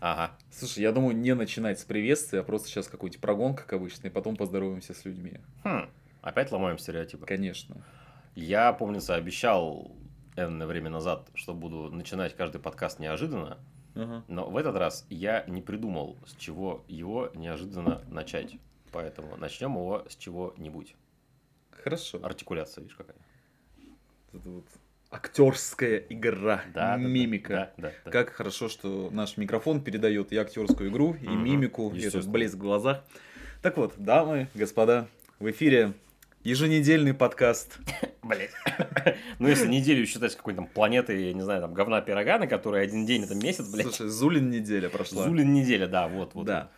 Ага. Слушай, я думаю, не начинать с приветствия, а просто сейчас какой-нибудь прогон, как обычно, и потом поздороваемся с людьми. Хм. Опять ломаем стереотипы. Конечно. Я, помнится, обещал энное время назад, что буду начинать каждый подкаст неожиданно. Ага. Но в этот раз я не придумал, с чего его неожиданно начать. Поэтому начнем его с чего-нибудь. Хорошо. Артикуляция, видишь, какая. Это вот актерская игра, Да, мимика. Да, да, да. Как хорошо, что наш микрофон передает и актерскую игру, и Мгм, мимику, и этот блеск в глазах. Так вот, дамы, господа, в эфире еженедельный подкаст. Блять. Ну, если неделю считать какой-то там планеты, я не знаю, там, говна пирога, на которой один день это месяц, блядь. Слушай, Зулин неделя прошла. Зулин неделя, да, вот, вот. Да.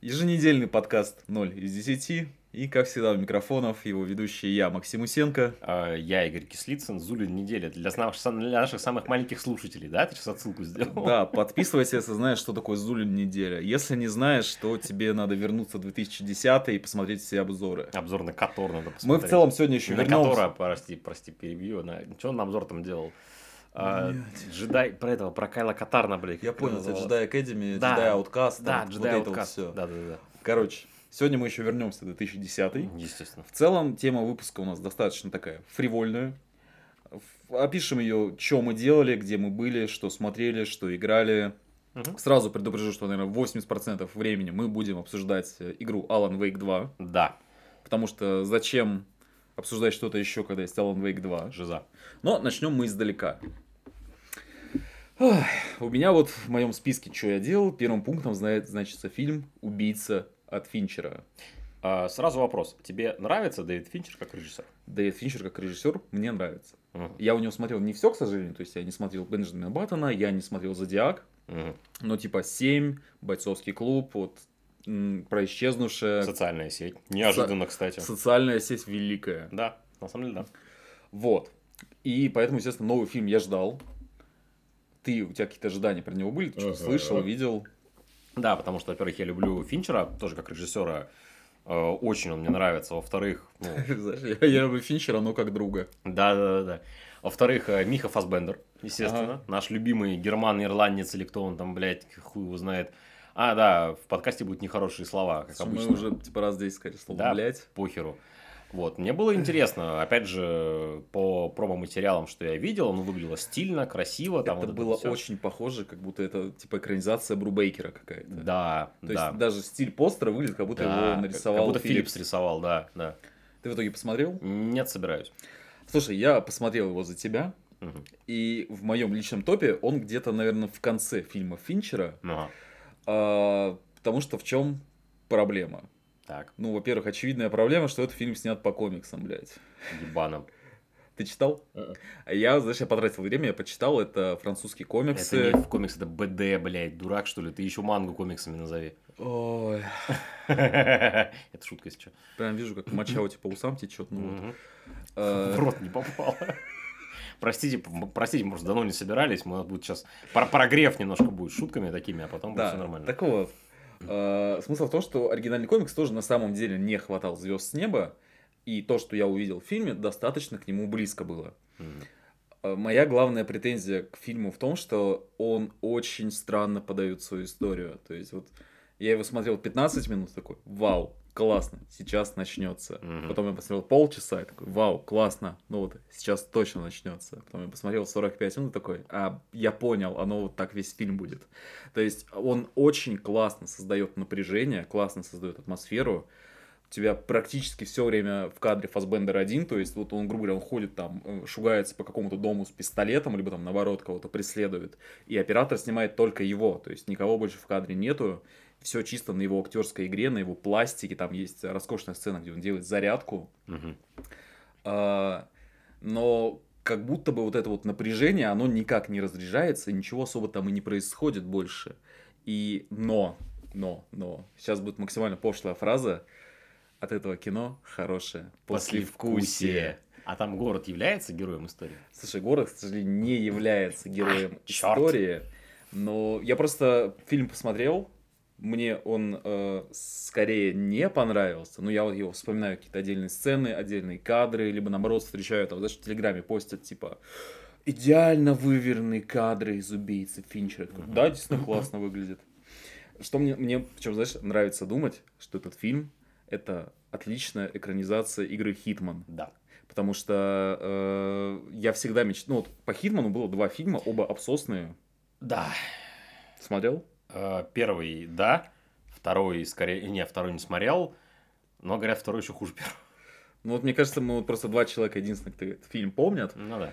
Еженедельный подкаст 0 из 10. И, как всегда, у микрофонов его ведущий я, Максим Усенко. А, Я Игорь Кислицын, Зулин неделя. Для наших, для наших самых маленьких слушателей, да? Ты сейчас отсылку сделал? Да, подписывайся, если знаешь, что такое Зулин неделя. Если не знаешь, то тебе надо вернуться в 2010 и посмотреть все обзоры. Обзор на Котор надо Мы посмотреть. в целом сегодня еще на вернемся. Котора, прости, прости, перебью. На... Что он обзор там делал? А, джедай, про этого, про Кайла Катарна, блядь. Я понял, это. Jedi Academy, Да. Jedi Outcast, Да, там, вот Jedi это вот Outcast. все. Да, да, да. Короче, сегодня мы еще вернемся в 2010. Естественно. В целом, тема выпуска у нас достаточно такая фривольная. Опишем ее, что мы делали, где мы были, что смотрели, что играли. Мгм. Сразу предупрежу, что, наверное, 80% времени мы будем обсуждать э, игру Alan Wake 2. Да, Потому что зачем обсуждать что-то еще, когда есть Alan Wake 2? жиза. Но начнем мы издалека. Ах, У меня вот в моем списке, что я делал, первым пунктом значится фильм «Убийца» от Финчера. А, сразу вопрос. Тебе нравится Дэвид Финчер как режиссер? Дэвид Финчер как режиссер мне нравится. Мгм. Я у него смотрел не все, к сожалению, то есть я не смотрел Бенджамина Баттона, я не смотрел «Зодиак», Мгм. но типа «Семь», «Бойцовский клуб», вот про исчезнувшее, Социальная сеть. Неожиданно, кстати. социальная сеть великая. Да, на самом деле, да. Вот. И поэтому, естественно, новый фильм я ждал. Ты, у тебя какие-то ожидания про него были? Ты что-то Ага. слышал, видел? Да, потому что, во-первых, я люблю Финчера, тоже как режиссера. Э, Очень он мне нравится. Во-вторых, ну, я, люблю Финчера, но как друга. да, да, да, да. Во-вторых, э, Миха Фасбендер, естественно. Ага. Наш любимый герман, ирландец или кто он там, блядь, хуй его знает. А, да, в подкасте будут нехорошие слова, как Мы обычно. уже типа раз здесь сказали слово Да, блять. похеру. Вот, мне было интересно, опять же, по промо-материалам, что я видел, оно выглядело стильно, красиво. Там Это вот было всё. очень похоже, как будто это типа экранизация Брубейкера какая-то. Да, То да. есть даже стиль постера выглядит, как будто Да, его нарисовал Как будто Филипп. Филлипс рисовал, да, да. Ты в итоге посмотрел? Нет, собираюсь. Слушай, я посмотрел его за тебя, Мгм. и в моем личном топе он где-то, наверное, в конце фильма Финчера, Ага. а, потому что в чем проблема? Так, Ну, во-первых, очевидная проблема, что этот фильм снят по комиксам, блядь. ебаном. Ты читал? Я, знаешь, я потратил время, я почитал, это французские комиксы. Это не комикс, это БД, блядь, дурак, что ли? Ты еще мангу комиксами назови. Ой, Это шутка, если что. прям вижу, как моча у тебя по усам течет. Ну. Э, В рот не попало. Простите, простите, может, давно не собирались, мы будет сейчас про прогрев немножко будет шутками такими, а потом будет все Да, нормально. так вот. Э, Смысл в том, что оригинальный комикс тоже на самом деле не хватал звезд с неба, и то, что я увидел в фильме, достаточно к нему близко было. Э, Моя главная претензия к фильму в том, что он очень странно подает свою историю. То есть вот я его смотрел 15 минут, такой, вау, классно, сейчас начнется. Мгм. Потом я посмотрел полчаса, и такой, вау, классно, ну вот сейчас точно начнется. Потом я посмотрел 45 минут, такой, а я понял, оно вот так весь фильм будет. То есть он очень классно создает напряжение, классно создает атмосферу. У тебя практически все время в кадре Фасбендер один, то есть вот он, грубо говоря, он ходит там, э, шугается по какому-то дому с пистолетом, либо там наоборот кого-то преследует, и оператор снимает только его, то есть никого больше в кадре нету, все чисто на его актерской игре, на его пластике, там есть роскошная сцена, где он делает зарядку, а, но как будто бы вот это вот напряжение, оно никак не разряжается, ничего особо там и не происходит больше. И но, но, но, сейчас будет максимально пошлая фраза, от этого кино хорошее послевкусие. А там город является героем истории? Слушай, город, к сожалению, не является героем чёрт. истории, но я просто фильм посмотрел, мне он э, скорее не понравился, но я вот его вспоминаю какие-то отдельные сцены, отдельные кадры, либо наоборот встречаю, там, знаешь, в Телеграме постят, типа, идеально выверенные кадры из убийцы Финчера. Такой, Да, действительно классно выглядит. Что мне, мне, причем, знаешь, нравится думать, что этот фильм это отличная экранизация игры Хитман. Да. Потому что э, я всегда мечтал... Ну, вот по Хитману было два фильма, оба обсосные. Да. Смотрел? Э, Первый, да. Второй, скорее... Не, второй не смотрел. Но, говорят, второй еще хуже первого. Ну, вот мне кажется, мы вот просто два человека единственных, кто этот фильм помнят. Ну да.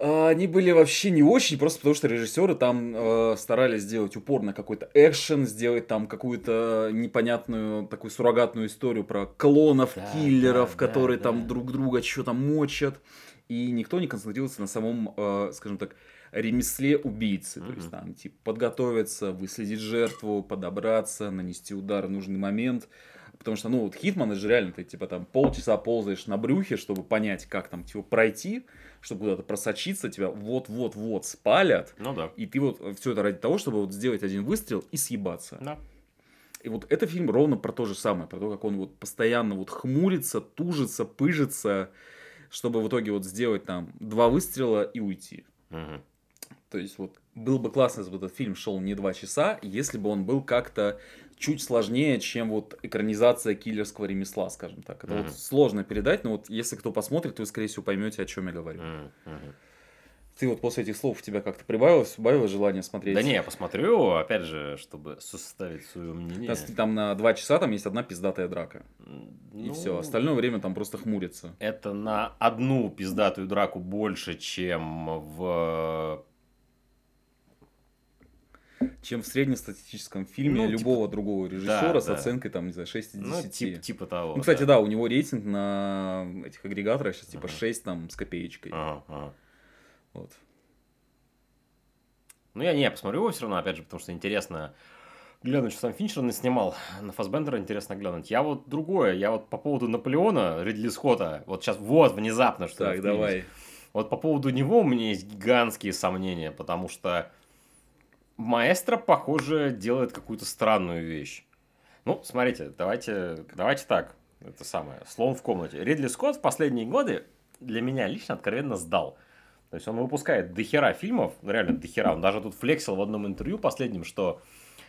А, Они были вообще не очень, просто потому что режиссеры там э, старались сделать упор на какой-то экшен, сделать там какую-то непонятную такую суррогатную историю про клонов, Да, киллеров, да, которые да, там да. друг друга что-то мочат. И никто не концентрировался на самом, э, скажем так, ремесле убийцы. То есть там, типа, подготовиться, выследить жертву, подобраться, нанести удар в нужный момент. Потому что, ну, вот Хитман, это же реально, ты, типа, там, полчаса ползаешь на брюхе, чтобы понять, как там, типа, пройти, чтобы куда-то просочиться, тебя вот-вот-вот спалят. Ну да. И ты вот все это ради того, чтобы вот сделать один выстрел и съебаться. Да. И вот это фильм ровно про то же самое, про то, как он вот постоянно вот хмурится, тужится, пыжится, чтобы в итоге вот сделать там два выстрела и уйти. Мгм. То есть вот было бы классно, если бы этот фильм шел не два часа, если бы он был как-то чуть сложнее, чем вот экранизация киллерского ремесла, скажем так. Это Мгм. вот сложно передать, но вот если кто посмотрит, вы, скорее всего, поймете, о чем я говорю. Мгм. Ты вот после этих слов у тебя как-то прибавилось, убавилось желание смотреть? Да не, я посмотрю, опять же, чтобы составить свое мнение. Если там на два часа там есть одна пиздатая драка. М, И ну, все. Остальное время там просто хмурится. Это на одну пиздатую драку больше, чем в... Чем в среднестатистическом фильме Ну, типа- любого другого режиссера Да, с да. оценкой там, не знаю, 6 из 10. Ну, тип- типа того. Ну, кстати, да. у него рейтинг на этих агрегаторах сейчас типа Ага. 6 там с копеечкой. Ага, ага. Вот. Ну, я не, посмотрю его все равно, опять же, потому что интересно глянуть, что сам Финчер снимал. На Фасбендера интересно глянуть. Я вот другое, я вот по поводу Наполеона, Ридли Скотта, вот сейчас вот внезапно, что я Так, давай. Вот по поводу него у меня есть гигантские сомнения, потому что маэстро, похоже, делает какую-то странную вещь. Ну, смотрите, давайте, давайте так, это самое, слон в комнате. Ридли Скотт в последние годы для меня лично откровенно сдал. То есть он выпускает дохера фильмов, ну, реально дохера. Он даже тут флексил в одном интервью последнем, что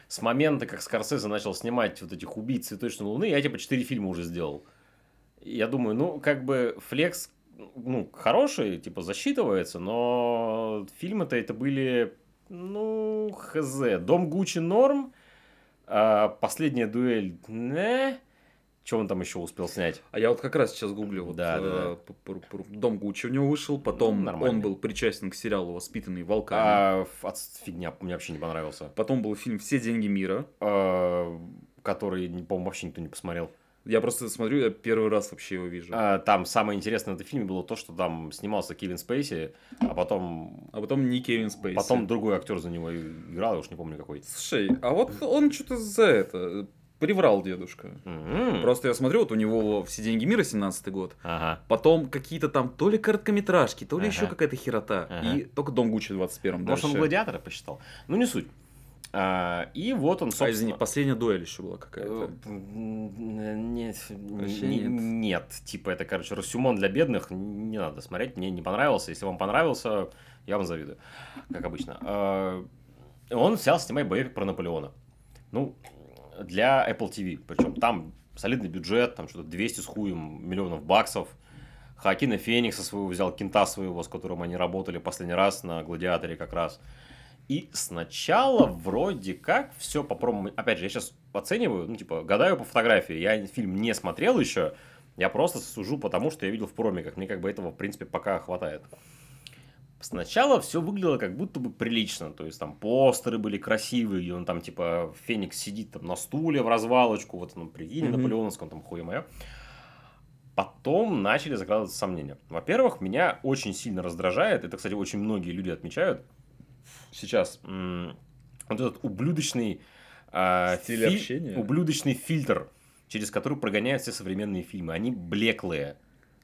с момента, как Скорсезе начал снимать вот этих убийц цветочной луны, я типа 4 фильма уже сделал. Я думаю, ну, как бы флекс, ну, хороший, типа, засчитывается, но фильмы-то это были, ну, хз. Дом Гуччи норм, а последняя дуэль, не. Что он там еще успел снять? А я вот как раз сейчас гуглю. Вот, Да, да, э, п- п- Дом Гуччи у него вышел, потом Ну, нормально. он был причастен к сериалу «Воспитанный волками». А, от- фигня, мне вообще не понравился. Потом был фильм «Все деньги мира». А, который, по-моему, вообще никто не посмотрел. Я просто смотрю, я первый раз вообще его вижу. А, там самое интересное в этом фильме было то, что там снимался Кевин Спейси, а потом, А потом не Кевин Спейси. потом другой актер за него играл, я уж не помню какой. Слушай, а вот он что-то за это приврал дедушка. М. Просто я смотрю, вот у него «Все деньги мира» 17 год, Ага. потом какие-то там то ли короткометражки, то ли Ага. еще какая-то херота. Ага. И только Дом Гуччи в 21-м Может, он дальше. гладиатора посчитал. Ну, не суть. А, и вот он, А, собственно... извини, последняя дуэль еще была Э, какая-то. м, Нет, Вообще не- нет. нет, типа это, короче, Рассюмон для бедных, не надо смотреть, мне не понравился. Если вам понравился, я вам завидую, как обычно. А, Он взял снимать боевик про Наполеона. Ну, для Apple TV, причем там солидный бюджет, там что-то 200 с хуем миллионов баксов. Хакина Феникса своего взял, кента своего, с которым они работали последний раз на Гладиаторе как раз. И сначала вроде как все по промо... Опять же, я сейчас оцениваю, ну, типа, гадаю по фотографии. Я фильм не смотрел еще, я просто сужу потому, что я видел в промиках. Мне как бы этого, в принципе, пока хватает. Сначала все выглядело как будто бы прилично. То есть там постеры были красивые, и он там, типа, Феникс сидит там на стуле в развалочку, вот он при Гиле Мгм. наполеоновском, там хуе мое. Потом начали закладываться сомнения. Во-первых, меня очень сильно раздражает, это, кстати, очень многие люди отмечают сейчас, вот этот ублюдочный, а, Стиль общения? ублюдочный фильтр, через который прогоняют все современные фильмы. Они блеклые.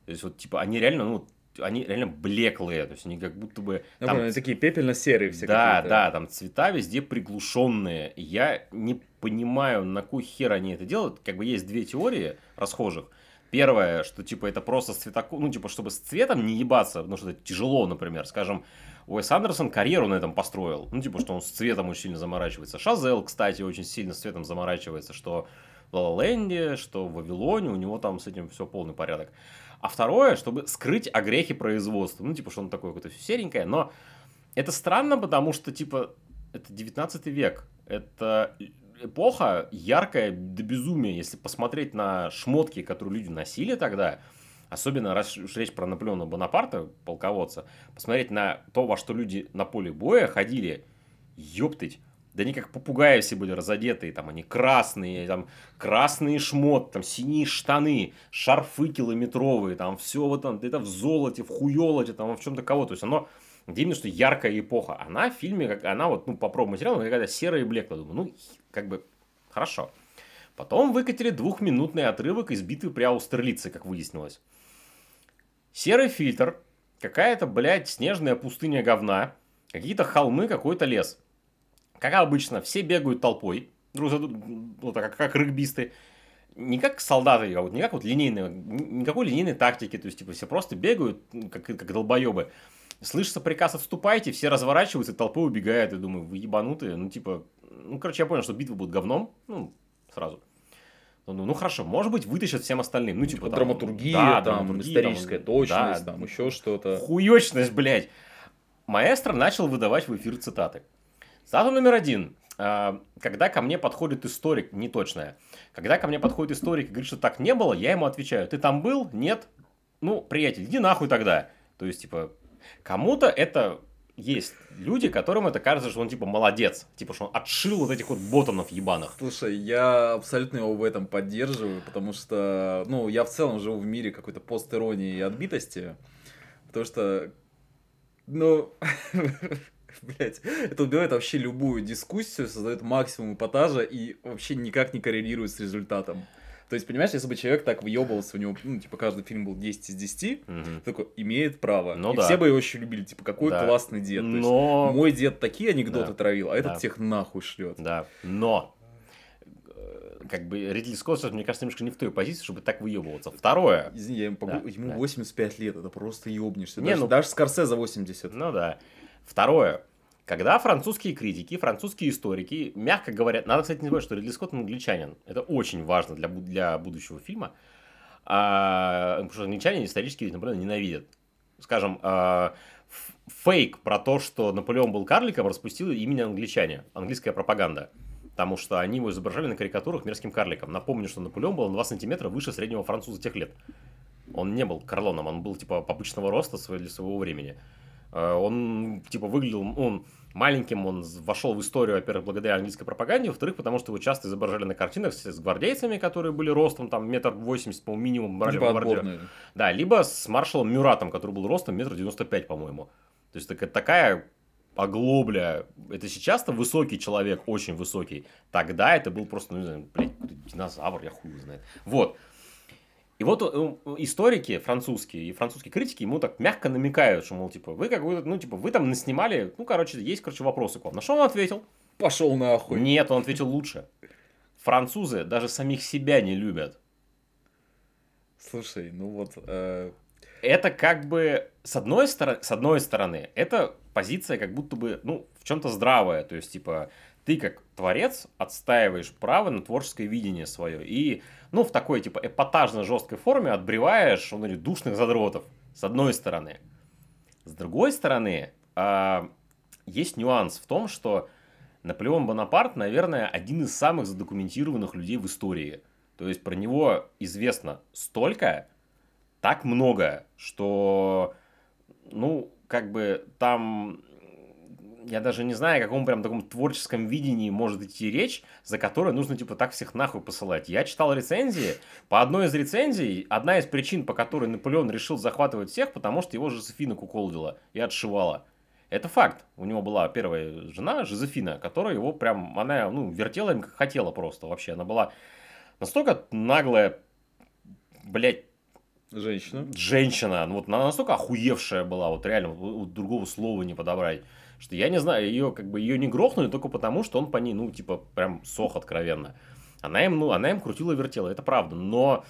То есть, вот, типа, они реально, ну, они реально блеклые. То есть, они как будто бы... Я там они такие пепельно-серые все да, да, там цвета везде приглушенные. Я не понимаю, на кой хер они это делают. Как бы есть две теории расхожих. Первое, что, типа, это просто с цветоком, ну, типа, чтобы с цветом не ебаться, потому что это тяжело, например. Скажем, Уэс Андерсон карьеру на этом построил. Ну, типа, что он с цветом очень сильно заморачивается. Шазел, кстати, очень сильно с цветом заморачивается, что в Ла что в Вавилоне, у него там с этим все полный порядок. А второе, чтобы скрыть огрехи производства. Ну, типа, что он такое какое-то серенькое, но это странно, потому что, типа, это 19 век. Это эпоха яркая до безумия. Если посмотреть на шмотки, которые люди носили тогда, особенно раз уж речь про Наполеона Бонапарта, полководца, посмотреть на то, во что люди на поле боя ходили, ёптыть, да они как попугаи все были разодетые, там они красные, там красные шмот, там синие штаны, шарфы километровые, там все вот там, это в золоте, в хуелоте, там в чем-то кого. То есть оно где именно что яркая эпоха. Она в фильме, как она вот, ну, по промо-материалу, какая-то серая и блеклая. Думаю, ну, как бы, хорошо. Потом выкатили двухминутный отрывок из битвы при Аустерлице, как выяснилось. Серый фильтр, какая-то, блядь, снежная пустыня говна, какие-то холмы, какой-то лес. Как обычно, все бегают толпой, друг за вот как, как регбисты. Не как солдаты, а вот не как вот линейные, никакой линейной тактики, то есть, типа, все просто бегают, как, как долбоебы. Слышится приказ «отступайте», все разворачиваются, толпой убегает. Я думаю, вы ебанутые. Ну, типа, ну, короче, я понял, что битва будет говном. Ну, сразу. Ну, ну, хорошо, может быть, вытащат всем остальным. Ну, типа, типа там, драматургия, да, там, драматургия, историческая там, точность, да, там, еще что-то. Хуечность, блядь. Маэстро начал выдавать в эфир цитаты. Цитата номер один. А, когда ко мне подходит историк, не точная, когда ко мне подходит историк и говорит, что так не было, я ему отвечаю, ты там был? Нет? Ну, приятель, иди нахуй тогда. То есть, типа, Кому-то это есть люди, которым это кажется, что он типа молодец, типа что он отшил вот этих вот ботанов ебаных. Слушай, я абсолютно его в этом поддерживаю, потому что, ну, я в целом живу в мире какой-то постеронии и отбитости, потому что, ну, блять, это убивает вообще любую дискуссию, создает максимум эпатажа и вообще никак не коррелирует с результатом. То есть, понимаешь, если бы человек так въебывался, у него, ну, типа, каждый фильм был 10 из 10, угу. такой, имеет право. Ну, и да. все бы его очень любили, типа, какой да. классный дед. Но... есть, мой дед такие анекдоты да. травил, а этот да. всех нахуй шлет. Да, но э, как бы Ридли Скотт, мне кажется, немножко не в той позиции, чтобы так выебываться. Второе. Извини, я ему, погу... да, ему да. 85 лет, это просто ебнешься. Не, даже, ну... даже Скорсе за 80. Ну да. Второе. Когда французские критики, французские историки, мягко говорят, надо, кстати, не забывать, что Ридли Скотт англичанин. Это очень важно для, для будущего фильма. А, потому что англичане исторически, например, ненавидят. Скажем, а, фейк про то, что Наполеон был карликом, распустил именно англичане. Английская пропаганда. Потому что они его изображали на карикатурах мерзким карликом. Напомню, что Наполеон был на 2 сантиметра выше среднего француза тех лет. Он не был карлоном, он был типа обычного роста для своего времени. А, он типа выглядел, он маленьким он вошел в историю, во-первых, благодаря английской пропаганде, во-вторых, потому что его часто изображали на картинах с, гвардейцами, которые были ростом там метр восемьдесят, по минимум, брали типа в Да, либо с маршалом Мюратом, который был ростом метр девяносто пять, по-моему. То есть такая, такая оглобля. Это сейчас-то высокий человек, очень высокий. Тогда это был просто, ну, не знаю, блядь, динозавр, я хуй знает. Вот. И вот э, историки французские и французские критики ему так мягко намекают, что, мол, типа, вы как бы, ну, типа, вы там наснимали, ну, короче, есть, короче, вопросы к вам. На что он ответил? Пошел нахуй. Нет, он ответил лучше. Французы даже самих себя не любят. Слушай, ну вот... Э... Это как бы, с одной, стороны, с одной стороны, это позиция как будто бы, ну, в чем-то здравая. То есть, типа, ты как творец отстаиваешь право на творческое видение свое. И, ну, в такой, типа, эпатажно жесткой форме отбреваешь, он говорит, душных задротов, с одной стороны. С другой стороны, э, есть нюанс в том, что Наполеон Бонапарт, наверное, один из самых задокументированных людей в истории. То есть про него известно столько, так много, что, ну, как бы там я даже не знаю, о каком прям таком творческом видении может идти речь, за которое нужно, типа, так всех нахуй посылать. Я читал рецензии. По одной из рецензий, одна из причин, по которой Наполеон решил захватывать всех, потому что его Жозефина куколдила и отшивала. Это факт. У него была первая жена, Жозефина, которая его прям, она, ну, вертела им как хотела просто вообще. Она была настолько наглая, блядь, Женщина. Женщина. Ну, вот она настолько охуевшая была, вот реально, вот, другого слова не подобрать что я не знаю, ее как бы ее не грохнули только потому, что он по ней, ну, типа, прям сох откровенно. Она им, ну, она им крутила вертела, это правда, но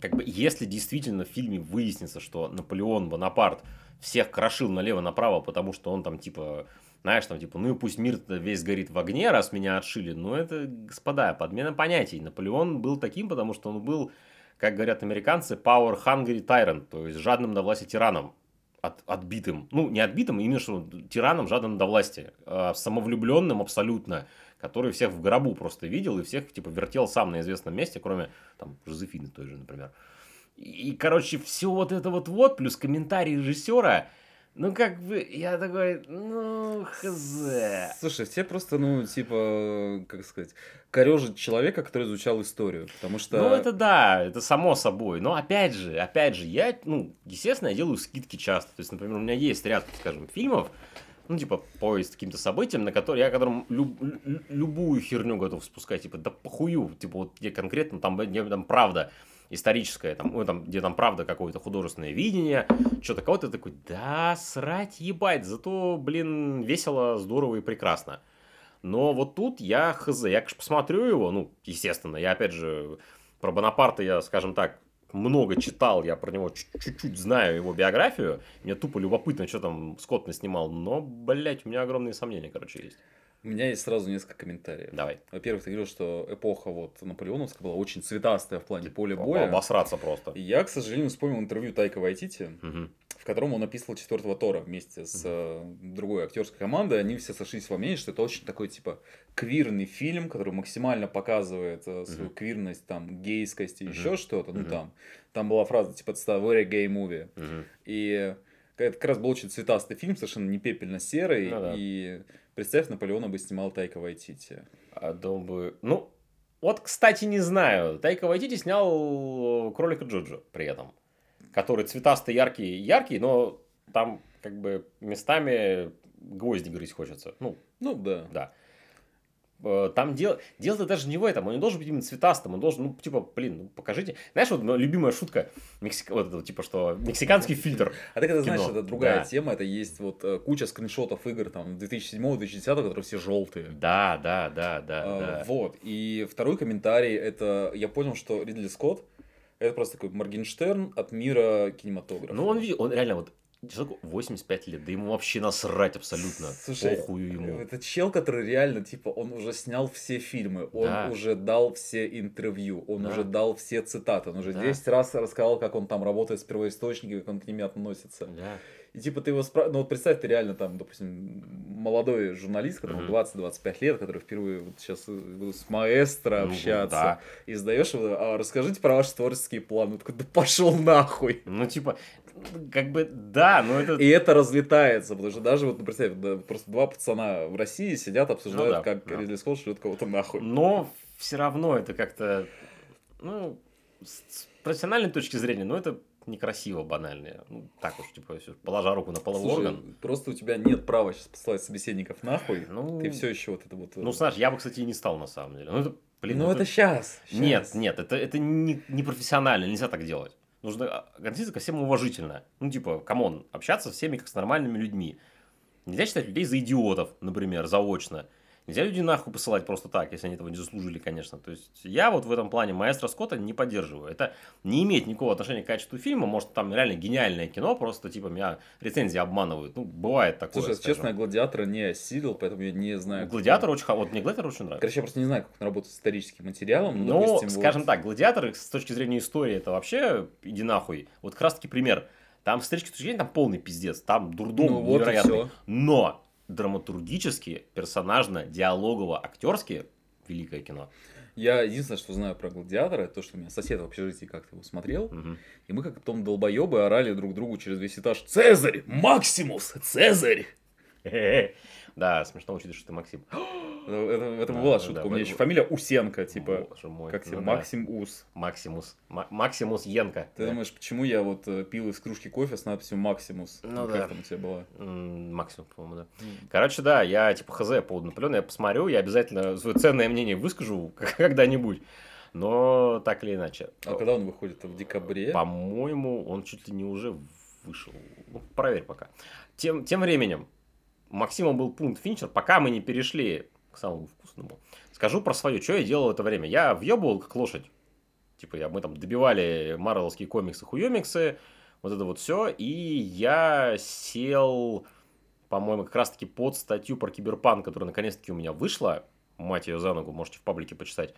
как бы, если действительно в фильме выяснится, что Наполеон Бонапарт всех крошил налево-направо, потому что он там, типа, знаешь, там, типа, ну и пусть мир весь горит в огне, раз меня отшили. Ну, это, господа, подмена понятий. Наполеон был таким, потому что он был, как говорят американцы, power hungry tyrant, то есть жадным до власти тираном. От, отбитым, ну не отбитым, именно что тираном жадным до власти, а самовлюбленным абсолютно, который всех в гробу просто видел и всех типа вертел сам на известном месте, кроме там Жозефины той же, например. И, короче, все вот это вот вот, плюс комментарий режиссера, ну, как бы, я такой, ну, хз. Слушай, все просто, ну, типа, как сказать, корежит человека, который изучал историю, потому что... Ну, это да, это само собой. Но, опять же, опять же, я, ну, естественно, я делаю скидки часто. То есть, например, у меня есть ряд, скажем, фильмов, ну, типа, поезд каким-то событиям, на которые я которым люб, любую херню готов спускать, типа, да похую, типа, вот где конкретно, там, где там правда, историческое, там, ну, там, где там правда какое-то художественное видение, что-то кого-то такой, да, срать ебать, зато, блин, весело, здорово и прекрасно. Но вот тут я хз, я, конечно, посмотрю его, ну, естественно, я, опять же, про Бонапарта я, скажем так, много читал, я про него чуть-чуть знаю его биографию, мне тупо любопытно, что там Скотт наснимал, но, блядь, у меня огромные сомнения, короче, есть. У меня есть сразу несколько комментариев. Давай. Во-первых, ты говорил, что эпоха вот наполеоновская была очень цветастая в плане поля боя. Обосраться просто. И я, к сожалению, вспомнил интервью Тайка Вайтити, угу. в котором он описывал четвертого Тора вместе с угу. другой актерской командой. Они все сошлись во мнении, что это очень такой, типа, квирный фильм, который максимально показывает uh, свою угу. квирность, там, гейскость и угу. еще что-то. Ну, там, там была фраза, типа, это very gay movie. Угу. И это как раз был очень цветастый фильм, совершенно не пепельно-серый. Ну, да. И Представь, Наполеона бы снимал Тайка Вайтити. А дом бы... Ну, вот, кстати, не знаю. Тайка Вайтити снял Кролика Джоджо при этом. Который цветастый, яркий, яркий, но там как бы местами гвозди грызть хочется. Ну, ну да. Да. Э, там дело, дело-то даже не в этом, он не должен быть именно цветастым, он должен, ну, типа, блин, ну, покажите. Знаешь, вот любимая шутка, Мексика, вот это, типа, что мексиканский фильтр. А ты когда знаешь, это другая да. тема, это есть вот э, куча скриншотов игр, там, 2007-2010, которые все желтые. Да, да, да, да, а, да. Вот, и второй комментарий, это, я понял, что Ридли Скотт, это просто такой Моргенштерн от мира кинематографа. Ну, он, он реально вот Человеку 85 лет, да ему вообще насрать абсолютно. Слушай, Похую ему. Это чел, который реально, типа, он уже снял все фильмы, он да. уже дал все интервью, он да. уже дал все цитаты, он уже да. 10 раз рассказал, как он там работает с первоисточниками, как он к ним относится. Да. И типа ты его спрашиваешь, ну вот представь, ты реально там, допустим, молодой журналист, которому uh-huh. 20-25 лет, который впервые вот сейчас буду с маэстро ну, общаться, да. и сдаешь его, а расскажите про ваши творческие планы. Он такой, да пошел нахуй. Ну типа, как бы, да, но это... И это разлетается, потому что даже, вот, ну, представь, да, просто два пацана в России сидят, обсуждают, ну, да, как да. Ридли Скотт шлет кого-то нахуй. Но все равно это как-то, ну, с профессиональной точки зрения, ну, это некрасиво, банально. Ну, так уж, типа, положа руку на половой Слушай, орган. Просто у тебя нет права сейчас послать собеседников нахуй. Ну, ты все еще вот это вот... Ну, знаешь, я бы, кстати, и не стал, на самом деле. Ну, это, блин, ну, это, это сейчас, сейчас. Нет, нет, это, это не, не профессионально, нельзя так делать. Нужно относиться ко всем уважительно. Ну, типа, come on, общаться с всеми как с нормальными людьми. Нельзя считать людей за идиотов, например, заочно. Нельзя людей нахуй посылать просто так, если они этого не заслужили, конечно. То есть я вот в этом плане маэстро Скотта не поддерживаю. Это не имеет никакого отношения к качеству фильма. Может, там реально гениальное кино, просто типа меня рецензии обманывают. Ну, бывает такое. Слушай, скажем. честно, гладиатора не осилил, поэтому я не знаю. Гладиатор очень Вот мне гладиатор очень нравится. Короче, я просто не знаю, как он работает с историческим материалом. Ну, допустим, скажем вот... так, гладиатор с точки зрения истории это вообще иди нахуй. Вот как раз таки пример. Там с точки зрения там полный пиздец. Там дурдом ну, вот невероятный. Но драматургически, персонажно, диалогово, актерски великое кино. Я единственное, что знаю про Гладиатора, это то, что у меня сосед в общежитии как-то его смотрел, угу. и мы как потом долбоебы орали друг другу через весь этаж «Цезарь! Максимус! Цезарь!» Да, смешно учитывая, что ты Максим. Ну, это, это да, была шутка. Да, У меня еще фамилия Усенко, типа. Боже мой. Как тебе? Ну, Максим да. Ус. Максимус. Максимус Енко. Ты да. думаешь, почему я вот э, пил из кружки кофе с надписью Максимус? Ну, как да. там у тебя была? Максимум, по-моему, да. Mm. Короче, да, я типа хз по поводу Наполеона, я посмотрю, я обязательно свое ценное мнение выскажу когда-нибудь. Но так или иначе. А когда он выходит? В декабре? По-моему, он чуть ли не уже вышел. Ну, проверь пока. Тем, тем временем, Максимом был пункт Финчер, пока мы не перешли к самому вкусному. Скажу про свое, что я делал в это время. Я въебывал как лошадь. Типа, я, мы там добивали марвеловские комиксы, хуемиксы, вот это вот все, и я сел, по-моему, как раз-таки под статью про киберпанк, которая наконец-таки у меня вышла, мать ее за ногу, можете в паблике почитать,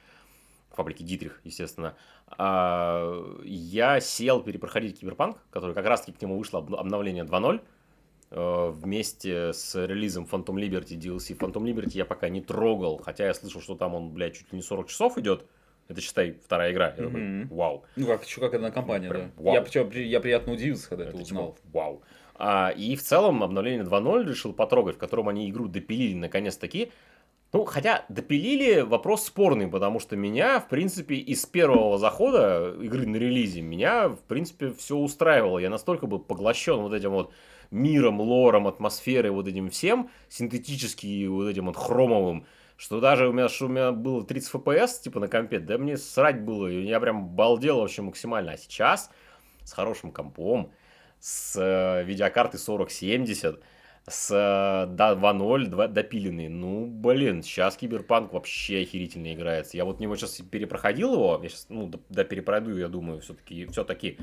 в паблике Дитрих, естественно, а, я сел перепроходить киберпанк, который как раз-таки к нему вышло обновление 2.0, э, вместе с релизом Phantom Liberty DLC. Phantom Liberty я пока не трогал, хотя я слышал, что там он, блядь, чуть ли не 40 часов идет. Это, считай, вторая игра. Я такой, Мгм. вау. Ну, как, чё, как одна компания, Прям да. вау. Я, причем, при- я приятно удивился, когда это, Это узнал. типа, вау. А, и в целом обновление 2.0 решил потрогать, в котором они игру допилили наконец-таки. Ну, хотя допилили вопрос спорный, потому что меня, в принципе, из первого захода игры на релизе, меня, в принципе, все устраивало. Я настолько был поглощен вот этим вот миром, лором, атмосферой, вот этим всем, синтетически вот этим вот хромовым, что даже у меня, что у меня было 30 FPS, типа, на компе, да мне срать было, и я прям балдел вообще максимально. А сейчас с хорошим компом, с э, видеокартой 4070, с э, да, 2.0 два- допиленный. Ну, блин, сейчас Киберпанк вообще охерительно играется. Я вот него сейчас перепроходил его, я сейчас, ну, да, перепройду, я думаю, все-таки, все-таки.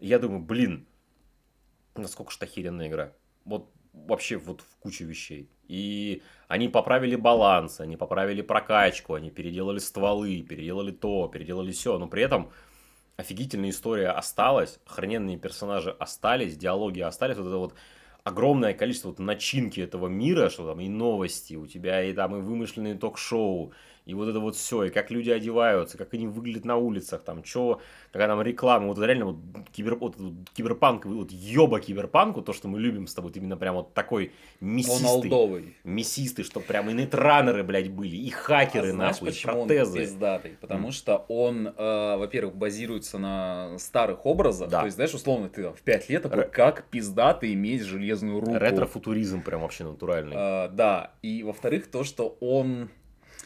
Я думаю, блин, насколько ж это охеренная игра. Вот вообще вот в куче вещей. И они поправили баланс, они поправили прокачку, они переделали стволы, переделали то, переделали все, но при этом офигительная история осталась, охрененные персонажи остались, диалоги остались, вот это вот огромное количество вот начинки этого мира, что там и новости, у тебя и там и вымышленные ток-шоу, и вот это вот все, и как люди одеваются, как они выглядят на улицах, там, что, какая там реклама, вот реально вот, кибер, вот, киберпанк, вот ёба киберпанку, то, что мы любим с тобой, вот именно прям вот такой Он мясистый, олдовый. мясистый, что прям и нетранеры, блядь, были, и хакеры, А знаешь, нахуй, почему он протезы. пиздатый? Потому что он, э, во-первых, базируется на старых образах. Да. То есть, знаешь, условно, ты там в 5 лет такой, Ре- как пиздатый иметь железную руку. Ретро-футуризм прям вообще натуральный. Э, да. И, во-вторых, то, что он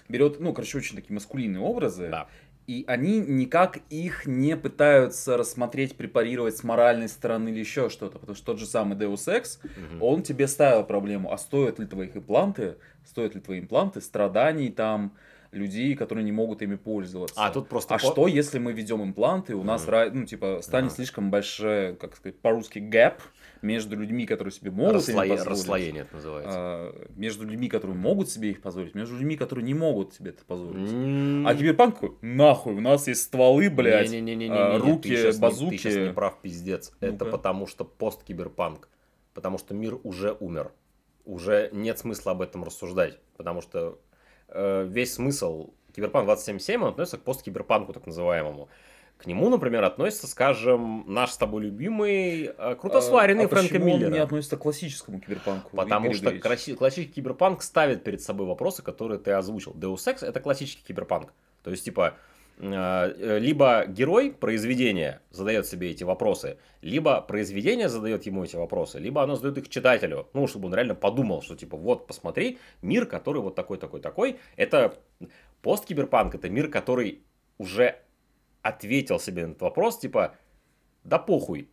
берет, ну, короче, очень такие маскулинные образы. Да. И они никак их не пытаются рассмотреть, препарировать с моральной стороны или еще что-то. Потому что тот же самый Deus Ex, Мгм. он тебе ставил проблему, а стоят ли твоих импланты, стоят ли твои импланты страданий там людей, которые не могут ими пользоваться. А тут просто... А по- что, если мы ведем импланты, у нас, ну, типа, станет Ага. слишком большое, как сказать, по-русски, gap между людьми, которые себе могут Расслое- позволить, Расслоение это называется. а, между людьми, которые могут себе их позволить, между людьми, которые не могут себе это позволить. М, А киберпанк нахуй, у нас есть стволы, блядь, а, ты руки, щас не- базуки. Ты сейчас не прав, пиздец. Это Ну-ка. потому что пост-киберпанк. Потому что мир уже умер. Уже нет смысла об этом рассуждать. Потому что э, весь смысл Киберпанк 2077 он относится к пост-киберпанку, так называемому. К нему, например, относится, скажем, наш с тобой любимый э, круто сваренный а, а Фрэнка почему Миллера. он не относится к классическому киберпанку? Потому что краси- классический киберпанк ставит перед собой вопросы, которые ты озвучил. Deus Ex это классический киберпанк. То есть, типа, э, э, либо герой произведения задает себе эти вопросы, либо произведение задает ему эти вопросы, либо оно задает их читателю. Ну, чтобы он реально подумал, что, типа, вот, посмотри, мир, который вот такой, такой, такой. Это посткиберпанк, это мир, который уже ответил себе на этот вопрос, типа, да похуй.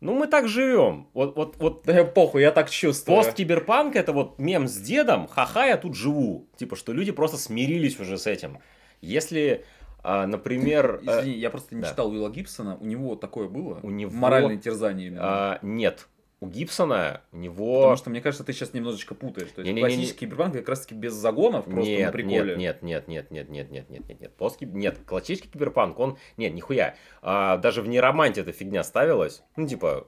Ну, мы так живем. Вот, вот, вот Да похуй, я так чувствую. Пост-киберпанк это вот мем с дедом, ха-ха, я тут живу. Типа, что люди просто смирились уже с этим. Если, а, например... э, Извини, я просто не да. читал Уилла Гибсона, у него такое было? У него- Моральное терзание именно. а, нет, у Гибсона, у него... Потому что, мне кажется, ты сейчас немножечко путаешь. То есть Не-не-не-не. классический киберпанк как раз таки без загонов, просто на нет, приколе. нет, нет, нет, нет, нет, нет, нет, нет, нет, Посткиб- нет, классический киберпанк, он, нет, нихуя, А, даже в нероманте эта фигня ставилась, ну, типа,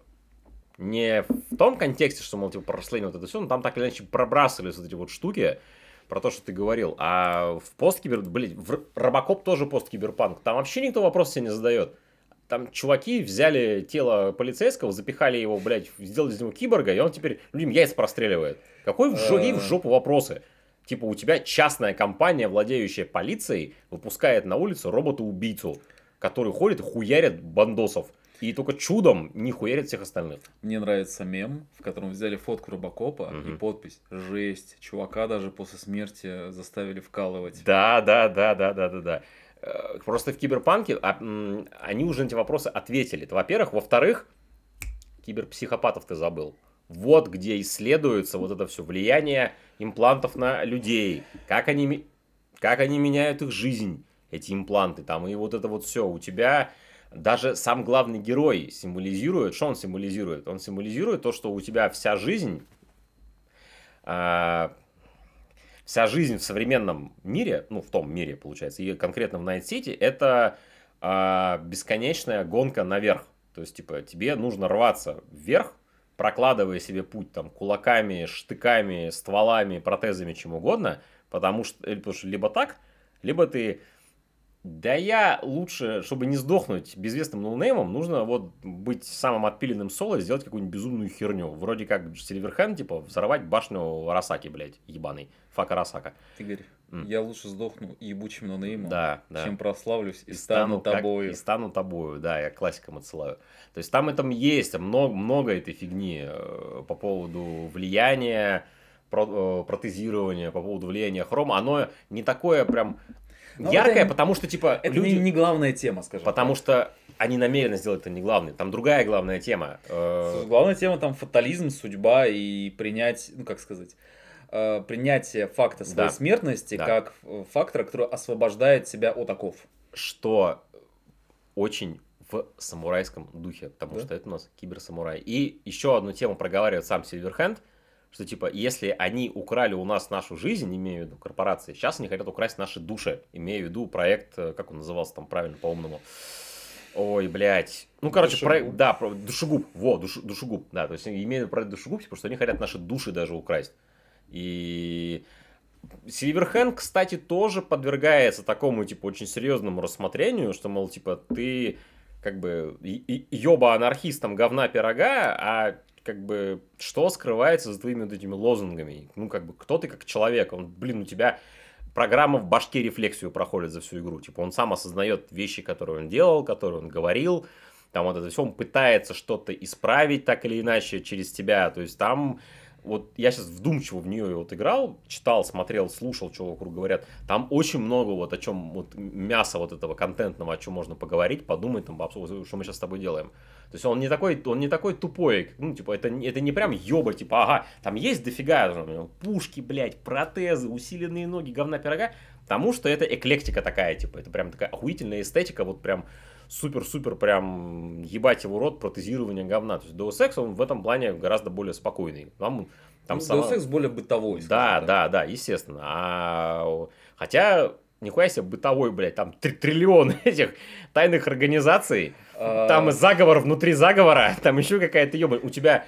не в том контексте, что, мол, типа, про расслоение вот это все, но там так или иначе пробрасывались вот эти вот штуки, про то, что ты говорил, а в посткибер, блин, в Робокоп тоже посткиберпанк, там вообще никто вопрос себе не задает. Там чуваки взяли тело полицейского, запихали его, блядь, сделали из него киборга, и он теперь людям яйца простреливает. Какой в, жо- ей в жопу вопросы? Типа у тебя частная компания, владеющая полицией, выпускает на улицу робота-убийцу, который ходит и хуярит бандосов. И только чудом не хуярит всех остальных. Мне нравится мем, в котором взяли фотку Робокопа Мгм. и подпись «Жесть». Чувака даже после смерти заставили вкалывать. Да, да, да, да, да, да, да. Э, Просто в киберпанке а, они уже на эти вопросы ответили. Это, во-первых. Во-вторых, киберпсихопатов ты забыл. Вот где исследуется вот это все влияние имплантов на людей. Как они, как они меняют их жизнь. эти импланты там, и вот это вот все. У тебя даже сам главный герой символизирует, что он символизирует? Он символизирует то, что у тебя вся жизнь, а, вся жизнь в современном мире, ну, в том мире, получается, и конкретно в Night City, это а, бесконечная гонка наверх. То есть, типа, тебе нужно рваться вверх, прокладывая себе путь там кулаками, штыками, стволами, протезами, чем угодно, потому что, потому что либо так, либо ты да я лучше, чтобы не сдохнуть безвестным ноунеймом, нужно вот быть самым отпиленным соло и сделать какую-нибудь безумную херню. Вроде как Сильверхенд, типа, взорвать башню Росаки, блядь, ебаный. Фака Росака. Игорь, mm. я лучше сдохну ебучим ноунеймом, да, да. чем прославлюсь и, и стану, стану тобою. Как, и стану тобою, да, я классиком отсылаю. То есть там этом есть много, много этой фигни э, по поводу влияния, э, протезирования, по поводу влияния хрома. Оно не такое прям ну, яркая, это, потому что, типа, это люди... не, не главная тема, скажем Потому так. что они намеренно сделали это не главной. Там другая главная тема. Э, главная тема там фатализм, судьба и принять, ну как сказать, э, принятие факта своей да. смертности да. как фактора, который освобождает себя от оков. Что очень в самурайском духе, потому да? что это у нас киберсамурай. И еще одну тему проговаривает сам Сильверхенд, что типа, если они украли у нас нашу жизнь, имею в виду корпорации, сейчас они хотят украсть наши души, имею в виду проект, э, как он назывался там правильно по-умному, Ой, блядь. Ну, короче, душегуб. проект, да, про, душегуб, во, душ, душегуб, да, то есть имеют проект душегуб, потому типа, что они хотят наши души даже украсть. И Сильверхенд, кстати, тоже подвергается такому, типа, очень серьезному рассмотрению, что, мол, типа, ты как бы ёба анархистом говна пирога, а как бы, что скрывается за твоими вот этими лозунгами? Ну, как бы, кто ты как человек? Он, блин, у тебя программа в башке рефлексию проходит за всю игру. Типа, он сам осознает вещи, которые он делал, которые он говорил, там вот это все, он пытается что-то исправить так или иначе через тебя. То есть там вот я сейчас вдумчиво в нее вот играл, читал, смотрел, слушал, что вокруг говорят. Там очень много вот о чем, вот мяса вот этого контентного, о чем можно поговорить, подумать, там, что мы сейчас с тобой делаем. То есть он не такой, он не такой тупой, ну, типа, это, это не прям ёба, типа, ага, там есть дофига, там, пушки, блядь, протезы, усиленные ноги, говна пирога, потому что это эклектика такая, типа, это прям такая охуительная эстетика, вот прям супер-супер прям ебать его рот протезирование говна. То есть Deus Ex, он в этом плане гораздо более спокойный. Там, там ну, сама... Deus Ex более бытовой. Да, да, да, да, естественно. А... Хотя, нихуя себе бытовой, блядь, там три триллион этих тайных организаций, а... там заговор внутри заговора, там еще какая-то ебань. У тебя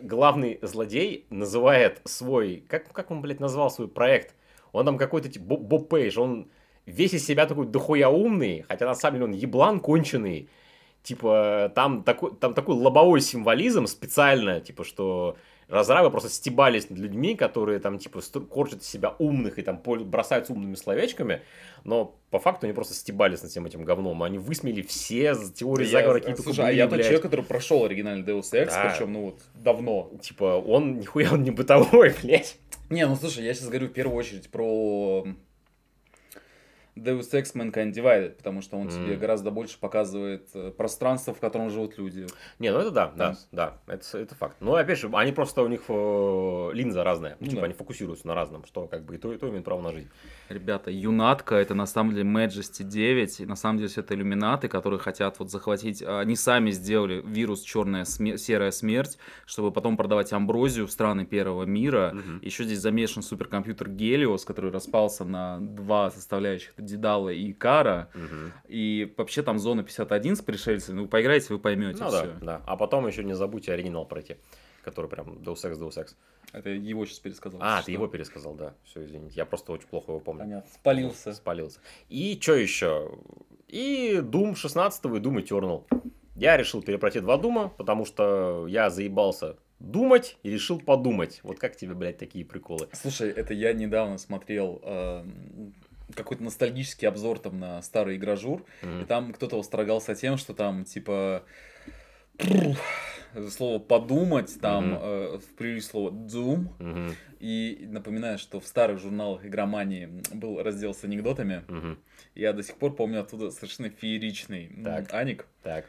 главный злодей называет свой, как, как он, блядь, назвал свой проект? Он там какой-то типа Боб Пейдж, он весь из себя такой дохуя умный, хотя на самом деле он еблан конченый. Типа, там такой, там такой лобовой символизм специально, типа, что разрабы просто стебались над людьми, которые там, типа, корчат из себя умных и там бросаются умными словечками, но по факту они просто стебались над всем этим говном. Они высмели все теории заговора какие-то Слушай, а я тот человек, который прошел оригинальный Deus Ex, да. причем, ну вот, давно. Типа, он нихуя он не бытовой, блядь. Не, ну слушай, я сейчас говорю в первую очередь про Deus Ex Mankind Divided, потому что он mm. тебе гораздо больше показывает э, пространство, в котором живут люди. Не, ну это да, да, mm. да, это, это факт. Но опять же, они просто, у них э, линза разная, ну, типа да. они фокусируются на разном, что как бы и то, и то имеет право на жизнь. Ребята, Юнатка это на самом деле Majesty 9, и на самом деле все это иллюминаты, которые хотят вот захватить, а, они сами сделали вирус черная смер- серая смерть, чтобы потом продавать амброзию в страны первого мира. Mm-hmm. Еще здесь замешан суперкомпьютер Гелиос, который распался на два составляющих Дедала и Икара. Угу. И вообще там зона 51 с пришельцами. Ну, поиграйте, вы поймете ну, все. Да, да. А потом еще не забудьте оригинал пройти, который прям Deus Ex, Deus Ex. Это его сейчас пересказал. А, ты его пересказал, да. Все, извините. Я просто очень плохо его помню. Понятно. Спалился. Спалился. И что еще? И Doom 16 и Doom Eternal. Я решил перепройти два Дума, потому что я заебался думать и решил подумать. Вот как тебе, блядь, такие приколы? Слушай, это я недавно смотрел э, какой-то ностальгический обзор там на старый игражур, mm-hmm. и там кто-то восторгался тем, что там типа слово подумать, там mm-hmm. э, вплелись слово doom, mm-hmm. и напоминаю, что в старых журналах игромании был раздел с анекдотами, mm-hmm. я до сих пор помню оттуда совершенно фееричный так. аник, так.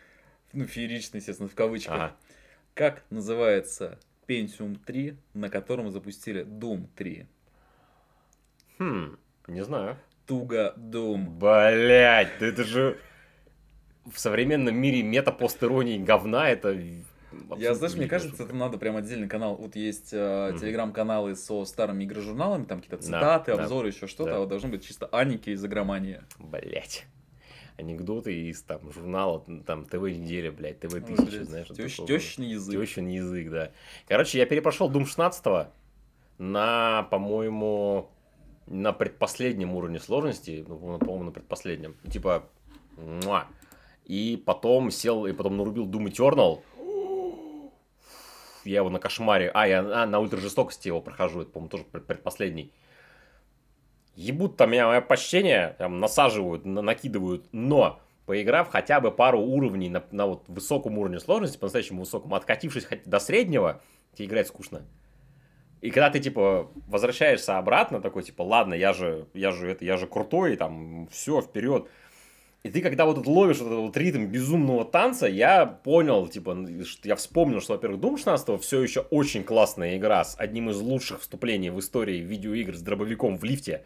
ну фееричный, естественно, в кавычках, ага. как называется Pentium 3, на котором запустили Doom 3? Хм, не знаю. Туга Дум. Блять, да это же в современном мире мета-постеронии говна, это Я, знаешь, мне кажется, это надо прям отдельный канал. Вот есть э, Мгм. телеграм-каналы со старыми игрожурналами, там какие-то Да, цитаты, да, обзоры, еще что-то, да. а вот должны быть чисто Аники из игромании. Блять. Анекдоты из там журнала, там ТВ неделя, блядь, ТВ тысяча, знаешь. тещ- тещный язык. Тещин язык, да. Короче, я перепрошел Doom 16 на, по-моему, на предпоследнем уровне сложности, ну, по-моему, на предпоследнем. Типа, муа. И потом сел, и потом нарубил Doom Eternal. Я его на кошмаре. А, я а, на ультра жестокости его прохожу. Это, по-моему, тоже пред- предпоследний. Ебут там меня мое почтение, там насаживают, на- накидывают, но поиграв хотя бы пару уровней на, на вот высоком уровне сложности, по-настоящему высоком, откатившись хоть до среднего, тебе играть скучно. И когда ты, типа, возвращаешься обратно, такой, типа, ладно, я же, я же, это, я же крутой, там, все, вперед. И ты, когда вот ловишь вот этот вот ритм безумного танца, я понял, типа, я вспомнил, что, во-первых, Doom 16 все еще очень классная игра с одним из лучших вступлений в истории видеоигр с дробовиком в лифте.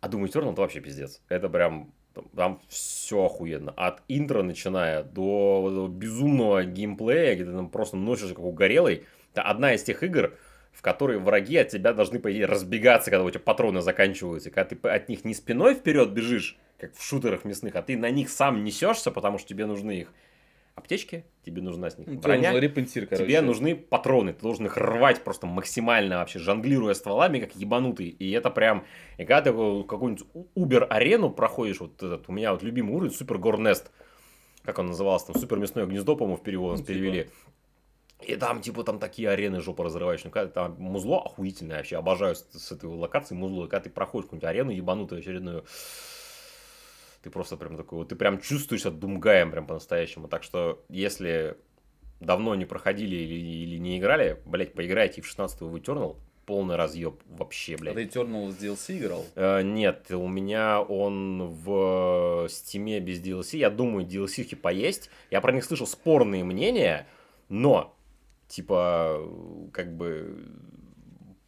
А Doom Eternal это вообще пиздец. Это прям, там, все охуенно. От интро начиная до безумного геймплея, где ты там просто носишь как угорелый. Это одна из тех игр, в которой враги от тебя должны, по идее, разбегаться, когда у тебя патроны заканчиваются. И когда ты от них не спиной вперед бежишь, как в шутерах мясных, а ты на них сам несешься, потому что тебе нужны их аптечки, тебе нужна с них Ну, броня. Темный репентир, короче. Тебе нужны патроны, ты должен их рвать просто максимально вообще, жонглируя стволами, как ебанутый. И это прям, и когда ты какую-нибудь Убер-арену проходишь, вот этот, у меня вот любимый уровень, Супер Горнест, как он назывался, там, Супер Мясное Гнездо, по-моему, в перевод Ну, типа. И там, типа, там такие арены жопа разрывающие. Ну, там музло охуительное, вообще обожаю с, с этой локации музло. И когда ты проходишь какую-нибудь арену ебанутую очередную, ты просто прям такой, вот ты прям чувствуешь себя думгаем прям по-настоящему. Так что, если давно не проходили или, или не играли, блять, поиграйте в 16 в Eternal, полный разъеб вообще, А блядь. ты Eternal с DLC играл? Э, Нет, у меня он в стиме без DLC. Я думаю, DLC поесть. Я про них слышал спорные мнения, но, типа, как бы,